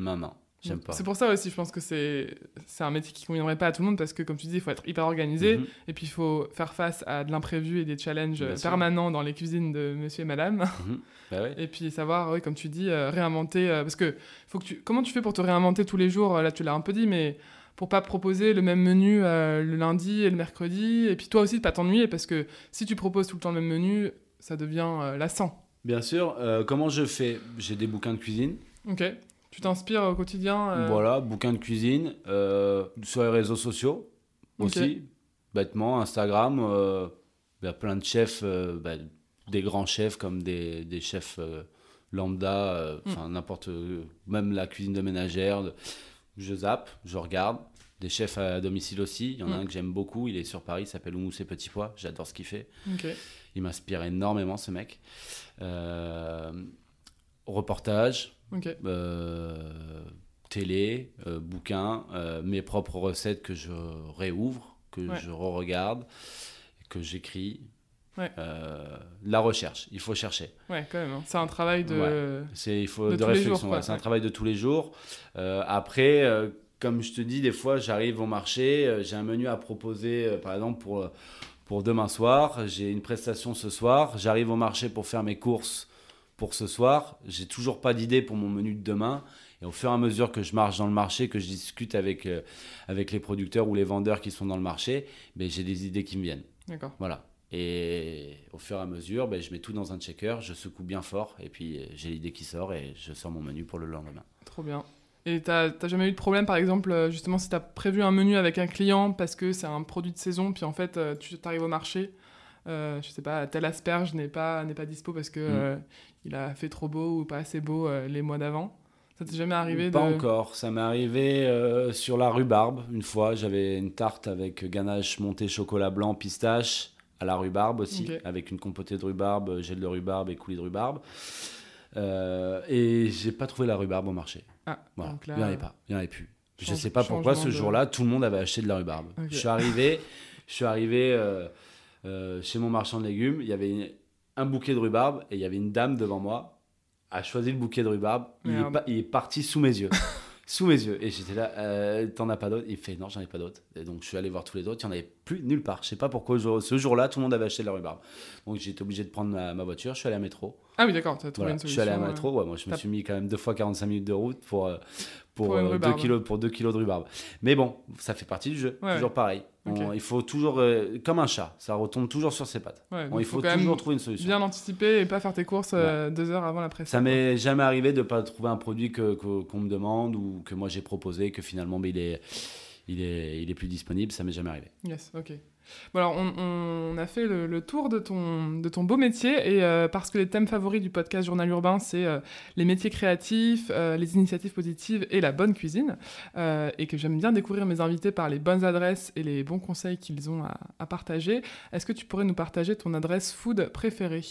non, non, j'aime pas. C'est pour ça aussi, je pense que c'est c'est un métier qui conviendrait pas à tout le monde parce que, comme tu dis, il faut être hyper organisé Mhm, et puis il faut faire face à de l'imprévu et des challenges Bien sûr. permanents dans les cuisines de monsieur et madame. mhm. Bah ouais. Et puis savoir, oui, comme tu dis, euh, réinventer. euh, parce que faut que tu... comment tu fais pour te réinventer tous les jours? Là, tu l'as un peu dit, mais pour pas proposer le même menu euh, le lundi et le mercredi. Et puis toi aussi, de pas t'ennuyer parce que si tu proposes tout le temps le même menu, ça devient euh, lassant. Bien sûr, euh, comment je fais? J'ai des bouquins de cuisine. Ok. Tu t'inspires au quotidien Voilà, bouquins de cuisine, sur les réseaux sociaux aussi, bêtement, Instagram. Il y a plein de chefs, bah, des grands chefs comme des, des chefs lambda, euh, enfin n'importe, même la cuisine de ménagère. de- Je zappe, je regarde. Des chefs à domicile aussi. Il y en a Mm. un que j'aime beaucoup. Il est sur Paris, il s'appelle Oumous et Petits Pois. J'adore ce qu'il fait. Il m'inspire énormément, ce mec. Euh, reportage, euh, télé, euh, bouquins, euh, mes propres recettes que je réouvre, que Ouais. je re-regarde, que j'écris. Ouais. Euh, la recherche, il faut chercher. Ouais, quand même. hein. C'est un travail de. C'est il faut De réflexion. ouais. C'est un travail de tous les jours. Euh, après, euh, comme je te dis, des fois, j'arrive au marché, j'ai un menu à proposer, par exemple pour pour demain soir. J'ai une prestation ce soir. J'arrive au marché pour faire mes courses pour ce soir. J'ai toujours pas d'idée pour mon menu de demain. Et au fur et à mesure que je marche dans le marché, que je discute avec, avec les producteurs ou les vendeurs qui sont dans le marché, ben, j'ai des idées qui me viennent. D'accord. Voilà. Et au fur et à mesure, ben, je mets tout dans un checker, je secoue bien fort, et puis euh, j'ai l'idée qui sort, et je sors mon menu pour le lendemain. Trop bien. Et t'as jamais eu de problème, par exemple, euh, justement, si t'as prévu un menu avec un client parce que c'est un produit de saison, puis en fait, euh, tu arrives au marché, euh, je sais pas, tel asperge n'est pas, pas dispo parce que Mm. euh, il a fait trop beau ou pas assez beau euh, les mois d'avant. Ça t'est jamais arrivé Pas de... encore. Ça m'est arrivé sur la rhubarbe. Une fois, j'avais une tarte avec ganache montée chocolat blanc, pistache, à la rhubarbe aussi, avec une compotée de rhubarbe, gel de rhubarbe et coulis de rhubarbe. Euh, et j'ai pas trouvé la rhubarbe au marché. Ah, Voilà. donc là, Il n'y en avait pas. Il n'y en avait plus. Je sais pas pourquoi ce de- jour-là, tout le monde avait acheté de la rhubarbe. Je suis arrivé, je suis arrivé euh, euh, chez mon marchand de légumes. Il y avait une- un bouquet de rhubarbe et il y avait une dame devant moi a choisi le bouquet de rhubarbe. Est, il est parti sous mes yeux. sous mes yeux. Et j'étais là, euh, t'en as pas d'autres? Il fait, non, j'en ai pas d'autres. Et donc je suis allé voir tous les autres, il n'y en avait plus nulle part. Je sais pas pourquoi ce jour-là, tout le monde avait acheté de la rhubarbe. Donc été obligé de prendre ma, ma voiture, je suis allé à métro. Ah oui, d'accord, t'as trouvé Voilà, une je solution. suis allé à métro, ouais, moi je me suis mis quand même deux fois 45 minutes de route pour, euh, pour, euh, deux kilos, pour 2 kilos de rhubarbe. Mais bon, ça fait partie du jeu, Ouais, toujours pareil. On- il faut toujours, euh, comme un chat, ça retombe toujours sur ses pattes. il faut, toujours trouver une solution. bien anticiper et pas faire tes courses euh, deux heures avant la presse. Ça m'est jamais arrivé de ne pas trouver un produit que- qu'on me demande ou que moi j'ai proposé, que finalement ben, il, est, il, est, il est plus disponible, ça m'est jamais arrivé. Yes, ok. Bon alors, on, on a fait le, le tour de ton, de ton beau métier, et euh, parce que les thèmes favoris du podcast Journal Urbain, c'est euh, les métiers créatifs, euh, les initiatives positives et la bonne cuisine, et que j'aime bien découvrir mes invités par les bonnes adresses et les bons conseils qu'ils ont à, à partager, est-ce que tu pourrais nous partager ton adresse food préférée?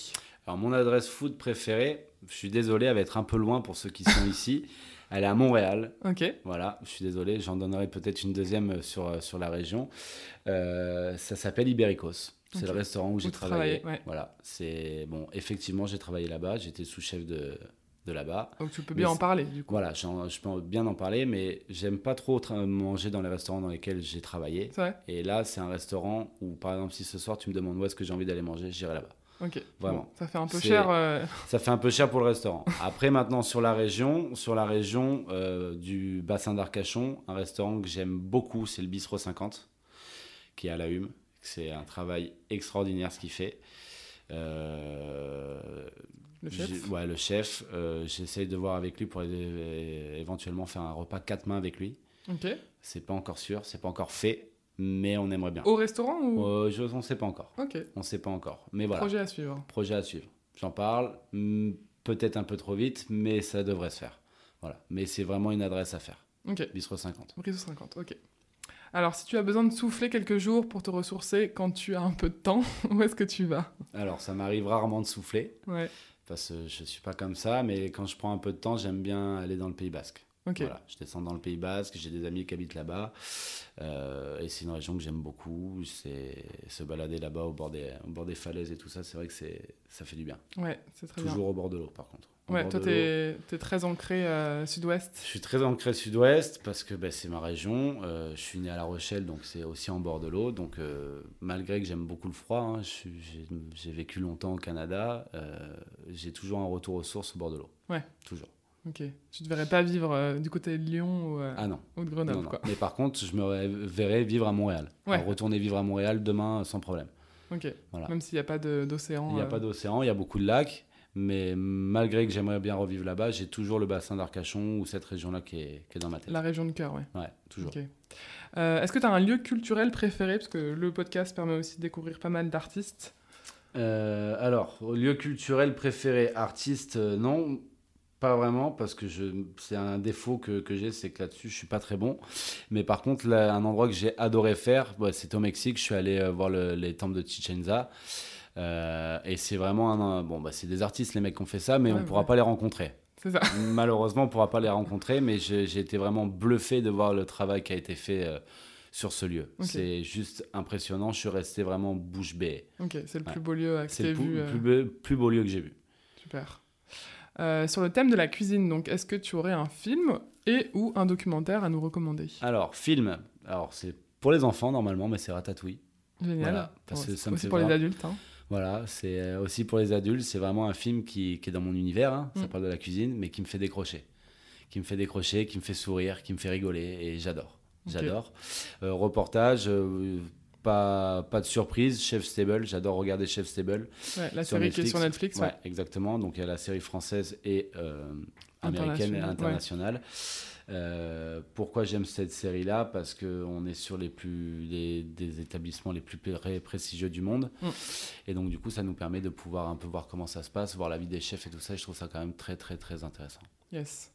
Alors mon adresse food préférée, je suis désolé, elle va être un peu loin pour ceux qui sont ici. Elle est à Montréal, Ok, Voilà, je suis désolé, j'en donnerai peut-être une deuxième sur, euh, sur la région. Euh, ça s'appelle Ibericos. C'est le restaurant où j'ai travaillé. ouais. Voilà, c'est bon. Effectivement, j'ai travaillé là-bas. J'étais sous-chef de, de là-bas. donc tu peux Mais bien en parler du coup. Voilà, je peux bien en parler, mais j'aime pas trop manger dans les restaurants dans lesquels j'ai travaillé. Vrai Et là, c'est un restaurant où, par exemple, si ce soir tu me demandes où est-ce que j'ai envie d'aller manger, j'irai là-bas. Ok, Vraiment. Bon, ça fait un peu cher. euh, Ça fait un peu cher pour le restaurant. Après, maintenant, sur la région, sur la région euh, du bassin d'Arcachon, un restaurant que j'aime beaucoup, c'est le Bistro 50, qui est à la Hume. C'est un travail extraordinaire ce qu'il fait. Euh, le chef. Ouais, le chef. J'essaye de voir avec lui pour éventuellement faire un repas quatre mains avec lui. Ok. C'est pas encore sûr, c'est pas encore fait, mais on aimerait bien. Au restaurant ou? Euh, je, on sait pas encore. Ok, On sait pas encore. Mais voilà. projet à suivre. Projet à suivre. J'en parle, hmm, peut-être un peu trop vite, mais ça devrait se faire. Voilà. Mais c'est vraiment une adresse à faire. Ok. Bistro 50. Brise 50, ok. Alors, si tu as besoin de souffler quelques jours pour te ressourcer quand tu as un peu de temps, où est-ce que tu vas? Alors, ça m'arrive rarement de souffler, Ouais, parce que je suis pas comme ça, mais quand je prends un peu de temps, j'aime bien aller dans le Pays Basque. Voilà, je descends dans le Pays Basque, j'ai des amis qui habitent là-bas, euh, et c'est une région que j'aime beaucoup. C'est se balader là-bas au, bord des- au bord des falaises et tout ça, c'est vrai que ça fait du bien. Ouais, c'est très bien. Toujours au bord de l'eau, par contre. Au Ouais, toi, t'es es très ancré euh, sud-ouest. Je suis très ancré sud-ouest parce que ben, c'est ma région. Euh, je suis né à La Rochelle, donc c'est aussi en bord de l'eau. Donc euh, malgré que j'aime beaucoup le froid, hein, j'ai vécu longtemps au Canada, j'ai toujours un retour aux sources au bord de l'eau. Ouais. Toujours. Ok. Tu ne devrais pas vivre euh, du côté de Lyon ou, euh, Ah non. ou de Grenoble, non. quoi. Mais par contre, je me verrais vivre à Montréal. Ouais. Alors, retourner vivre à Montréal demain sans problème. Ok. Voilà. Même s'il n'y a pas d'océan. Il n'y a euh, pas d'océan, il y a beaucoup de lacs. Mais malgré que j'aimerais bien revivre là-bas, j'ai toujours le bassin d'Arcachon ou cette région-là qui est, qui est, dans ma tête. La région de cœur, ouais. Ouais, toujours. Euh, est-ce que tu as un lieu culturel préféré? Parce que le podcast permet aussi de découvrir pas mal d'artistes. Alors, lieu culturel préféré, artiste, non, pas vraiment, parce que c'est un défaut que, que j'ai, c'est que là-dessus, je suis pas très bon. Mais par contre, là, un endroit que j'ai adoré faire, bah, c'était au Mexique. Je suis allé voir les temples de Chichen Itza. et c'est vraiment un. Bon, bah, c'est des artistes, les mecs qui ont fait ça, mais on ne pourra pas les rencontrer. Ça. Malheureusement, on ne pourra pas les rencontrer, mais j'ai été vraiment bluffé de voir le travail qui a été fait sur ce lieu. C'est juste impressionnant. Je suis resté vraiment bouche bée. Ok, c'est le plus beau lieu que tu vu. C'est le plus, beau lieu que j'ai vu. Super. Euh, sur le thème de la cuisine, donc, est-ce que tu aurais un film et ou un documentaire à nous recommander? Alors, film. Alors, c'est pour les enfants normalement, mais c'est Ratatouille. Génial. parce que ça me aussi pour les adultes. Hein. Voilà, c'est euh, aussi pour les adultes. C'est vraiment un film qui, qui, est dans mon univers. Hein. Ça mm. parle de la cuisine, mais qui me fait décrocher. Qui me fait décrocher, qui me fait sourire, qui me fait rigoler. Et j'adore. J'adore. Euh, reportage, euh, pas, pas de surprise. Chef Stable, j'adore regarder Chef Stable. la série qui est sur Netflix. Ouais. exactement. Donc il y a la série française et euh, américaine et internationale. pourquoi j'aime cette série-là? Parce qu'on est sur les plus, des établissements les plus prestigieux du monde. Mm. Et donc, du coup, ça nous permet de pouvoir un peu voir comment ça se passe, voir la vie des chefs et tout ça. je trouve ça quand même très, très, très intéressant. Yes.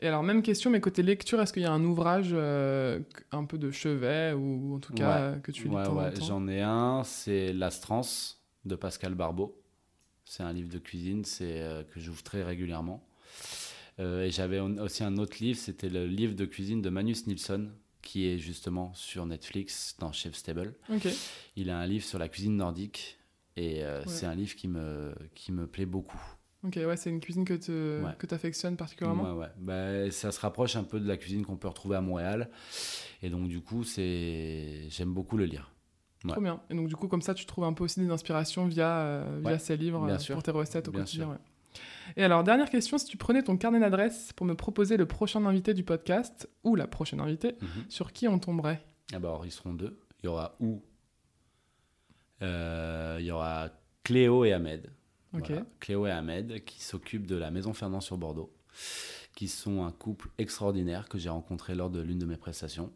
Et alors, même question, mais côté lecture, est-ce qu'il y a un ouvrage euh, un peu de chevet ou en tout cas que tu lis Ouais, ouais. j'en ai un, c'est L'Astrance de Pascal Barbeau. C'est un livre de cuisine c'est euh, que j'ouvre très régulièrement. Euh, et j'avais aussi un autre livre, c'était le livre de cuisine de Manus Nilsson, qui est justement sur Netflix dans Chef Stable. Il a un livre sur la cuisine nordique et c'est un livre qui me, qui me plaît beaucoup. Ok, ouais, c'est une cuisine que tu affectionnes particulièrement Ouais, ouais. Bah, ça se rapproche un peu de la cuisine qu'on peut retrouver à Montréal. Et donc, du coup, c'est j'aime beaucoup le lire. Trop bien. Et donc, du coup, comme ça, tu trouves un peu aussi des inspirations via, euh, via ces livres euh, pour tes recettes au quotidien. Et alors, dernière question, si tu prenais ton carnet d'adresses pour me proposer le prochain invité du podcast ou la prochaine invitée, mhm. sur qui on tomberait? Alors, ils seront deux. Il y aura ou euh, il y aura Cléo et Ahmed. Cléo et Ahmed, qui s'occupent de la Maison Fernand sur Bordeaux, qui sont un couple extraordinaire que j'ai rencontré lors de l'une de mes prestations,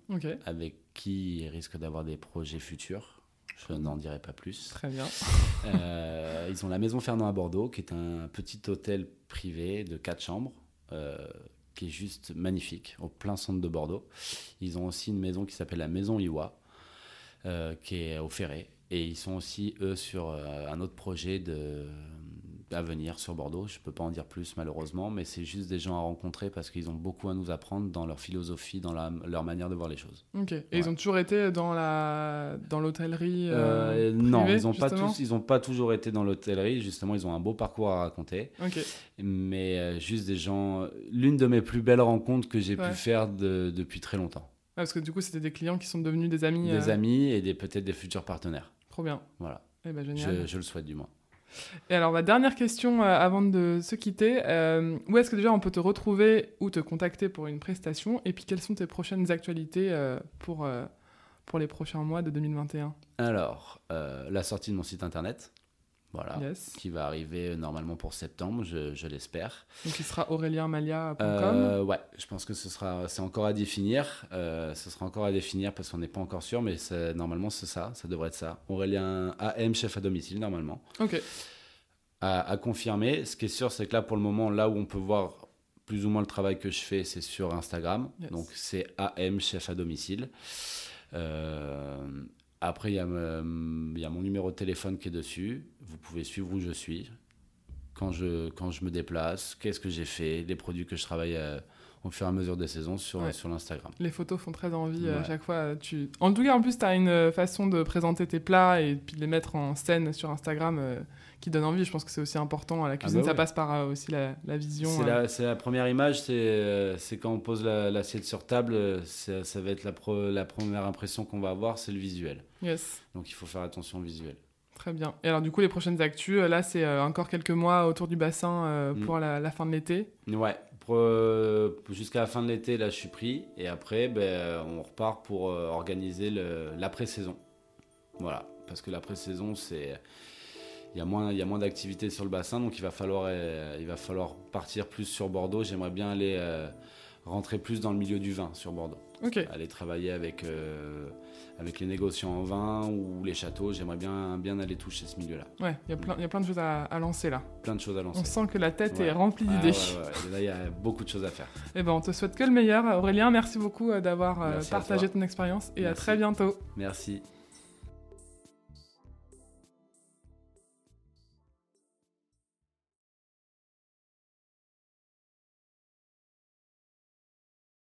avec qui ils risquent d'avoir des projets futurs. Je n'en dirai pas plus. Très bien. Euh, ils ont la Maison Fernand à Bordeaux, qui est un petit hôtel privé de quatre chambres. Euh, qui est juste magnifique, au plein centre de Bordeaux. Ils ont aussi une maison qui s'appelle la Maison Iwa, euh, qui est au Ferré. Et ils sont aussi, eux, sur un autre projet de, à venir sur Bordeaux. Je ne peux pas en dire plus malheureusement, mais c'est juste des gens à rencontrer parce qu'ils ont beaucoup à nous apprendre dans leur philosophie, dans leur manière de voir les choses. Ok. Et ils ont toujours été dans la dans l'hôtellerie euh, euh Non, ils n'ont pas tous, ils ont pas toujours été dans l'hôtellerie. Justement, ils ont un beau parcours à raconter. Ok. Mais euh, juste des gens. L'une de mes plus belles rencontres que j'ai pu faire de, depuis très longtemps. parce que du coup, c'était des clients qui sont devenus des amis. Des amis et des peut-être des futurs partenaires. Trop bien. Voilà. Eh ben, génial. Je, je le souhaite du moins. Et alors, ma dernière question euh, avant de se quitter, euh, où est-ce que déjà on peut te retrouver ou te contacter pour une prestation? Et puis, quelles sont tes prochaines actualités euh, pour, pour les prochains mois de 2021 Alors, la sortie de mon site internet, voilà, qui va arriver normalement pour septembre, je, l'espère. Donc il sera aurélienmalia.com euh, Ouais, je pense que ce sera, c'est encore à définir. ce sera encore à définir parce qu'on n'est pas encore sûr, mais normalement c'est ça, ça devrait être ça. Aurélien AM, chef à domicile normalement. Ok. À, confirmer. Ce qui est sûr, c'est que là pour le moment, là où on peut voir plus ou moins le travail que je fais, c'est sur Instagram. Donc c'est AM, chef à domicile. Euh, après, il y, a, y a mon numéro de téléphone qui est dessus. Vous pouvez suivre où je suis, quand je, quand je me déplace, qu'est-ce que j'ai fait, les produits que je travaille euh, au fur et à mesure des saisons sur, sur l'Instagram. Les photos font très envie à chaque fois. Tu... En tout cas, en plus, tu as une façon de présenter tes plats et puis de les mettre en scène sur Instagram euh, qui donne envie. Je pense que c'est aussi important. À la ah cuisine, bah ça passe par euh, aussi la, la vision. C'est la, la, première image, c'est quand on pose l'assiette sur table, ça va être la, la première impression qu'on va avoir, c'est le visuel. Yes. Donc il faut faire attention au visuel. Très bien. Et alors, du coup, les prochaines actus, euh, là, c'est euh, encore quelques mois autour du bassin euh, mm. pour la, fin de l'été Ouais, jusqu'à la fin de l'été, là, je suis pris. Et après, ben, on repart pour organiser l'après-saison. Voilà, parce que l'après-saison, c'est. il y a moins, moins d'activité sur le bassin, donc il va falloir, euh, il va falloir partir plus sur Bordeaux. J'aimerais bien aller euh, rentrer plus dans le milieu du vin sur Bordeaux. Aller travailler avec, euh, avec les négociants en vin ou les châteaux. J'aimerais bien, bien aller toucher ce milieu-là. Ouais, il y, a plein- il y a plein de choses à, à lancer là. Plein de choses à lancer. On sent que la tête Ouais. est remplie Ah, d'idées. ouais, ouais, ouais. Là, il y a beaucoup de choses à faire. Et ben, on te souhaite que le meilleur. Aurélien, merci beaucoup euh, d'avoir euh, partagé ton expérience et à très bientôt. Merci.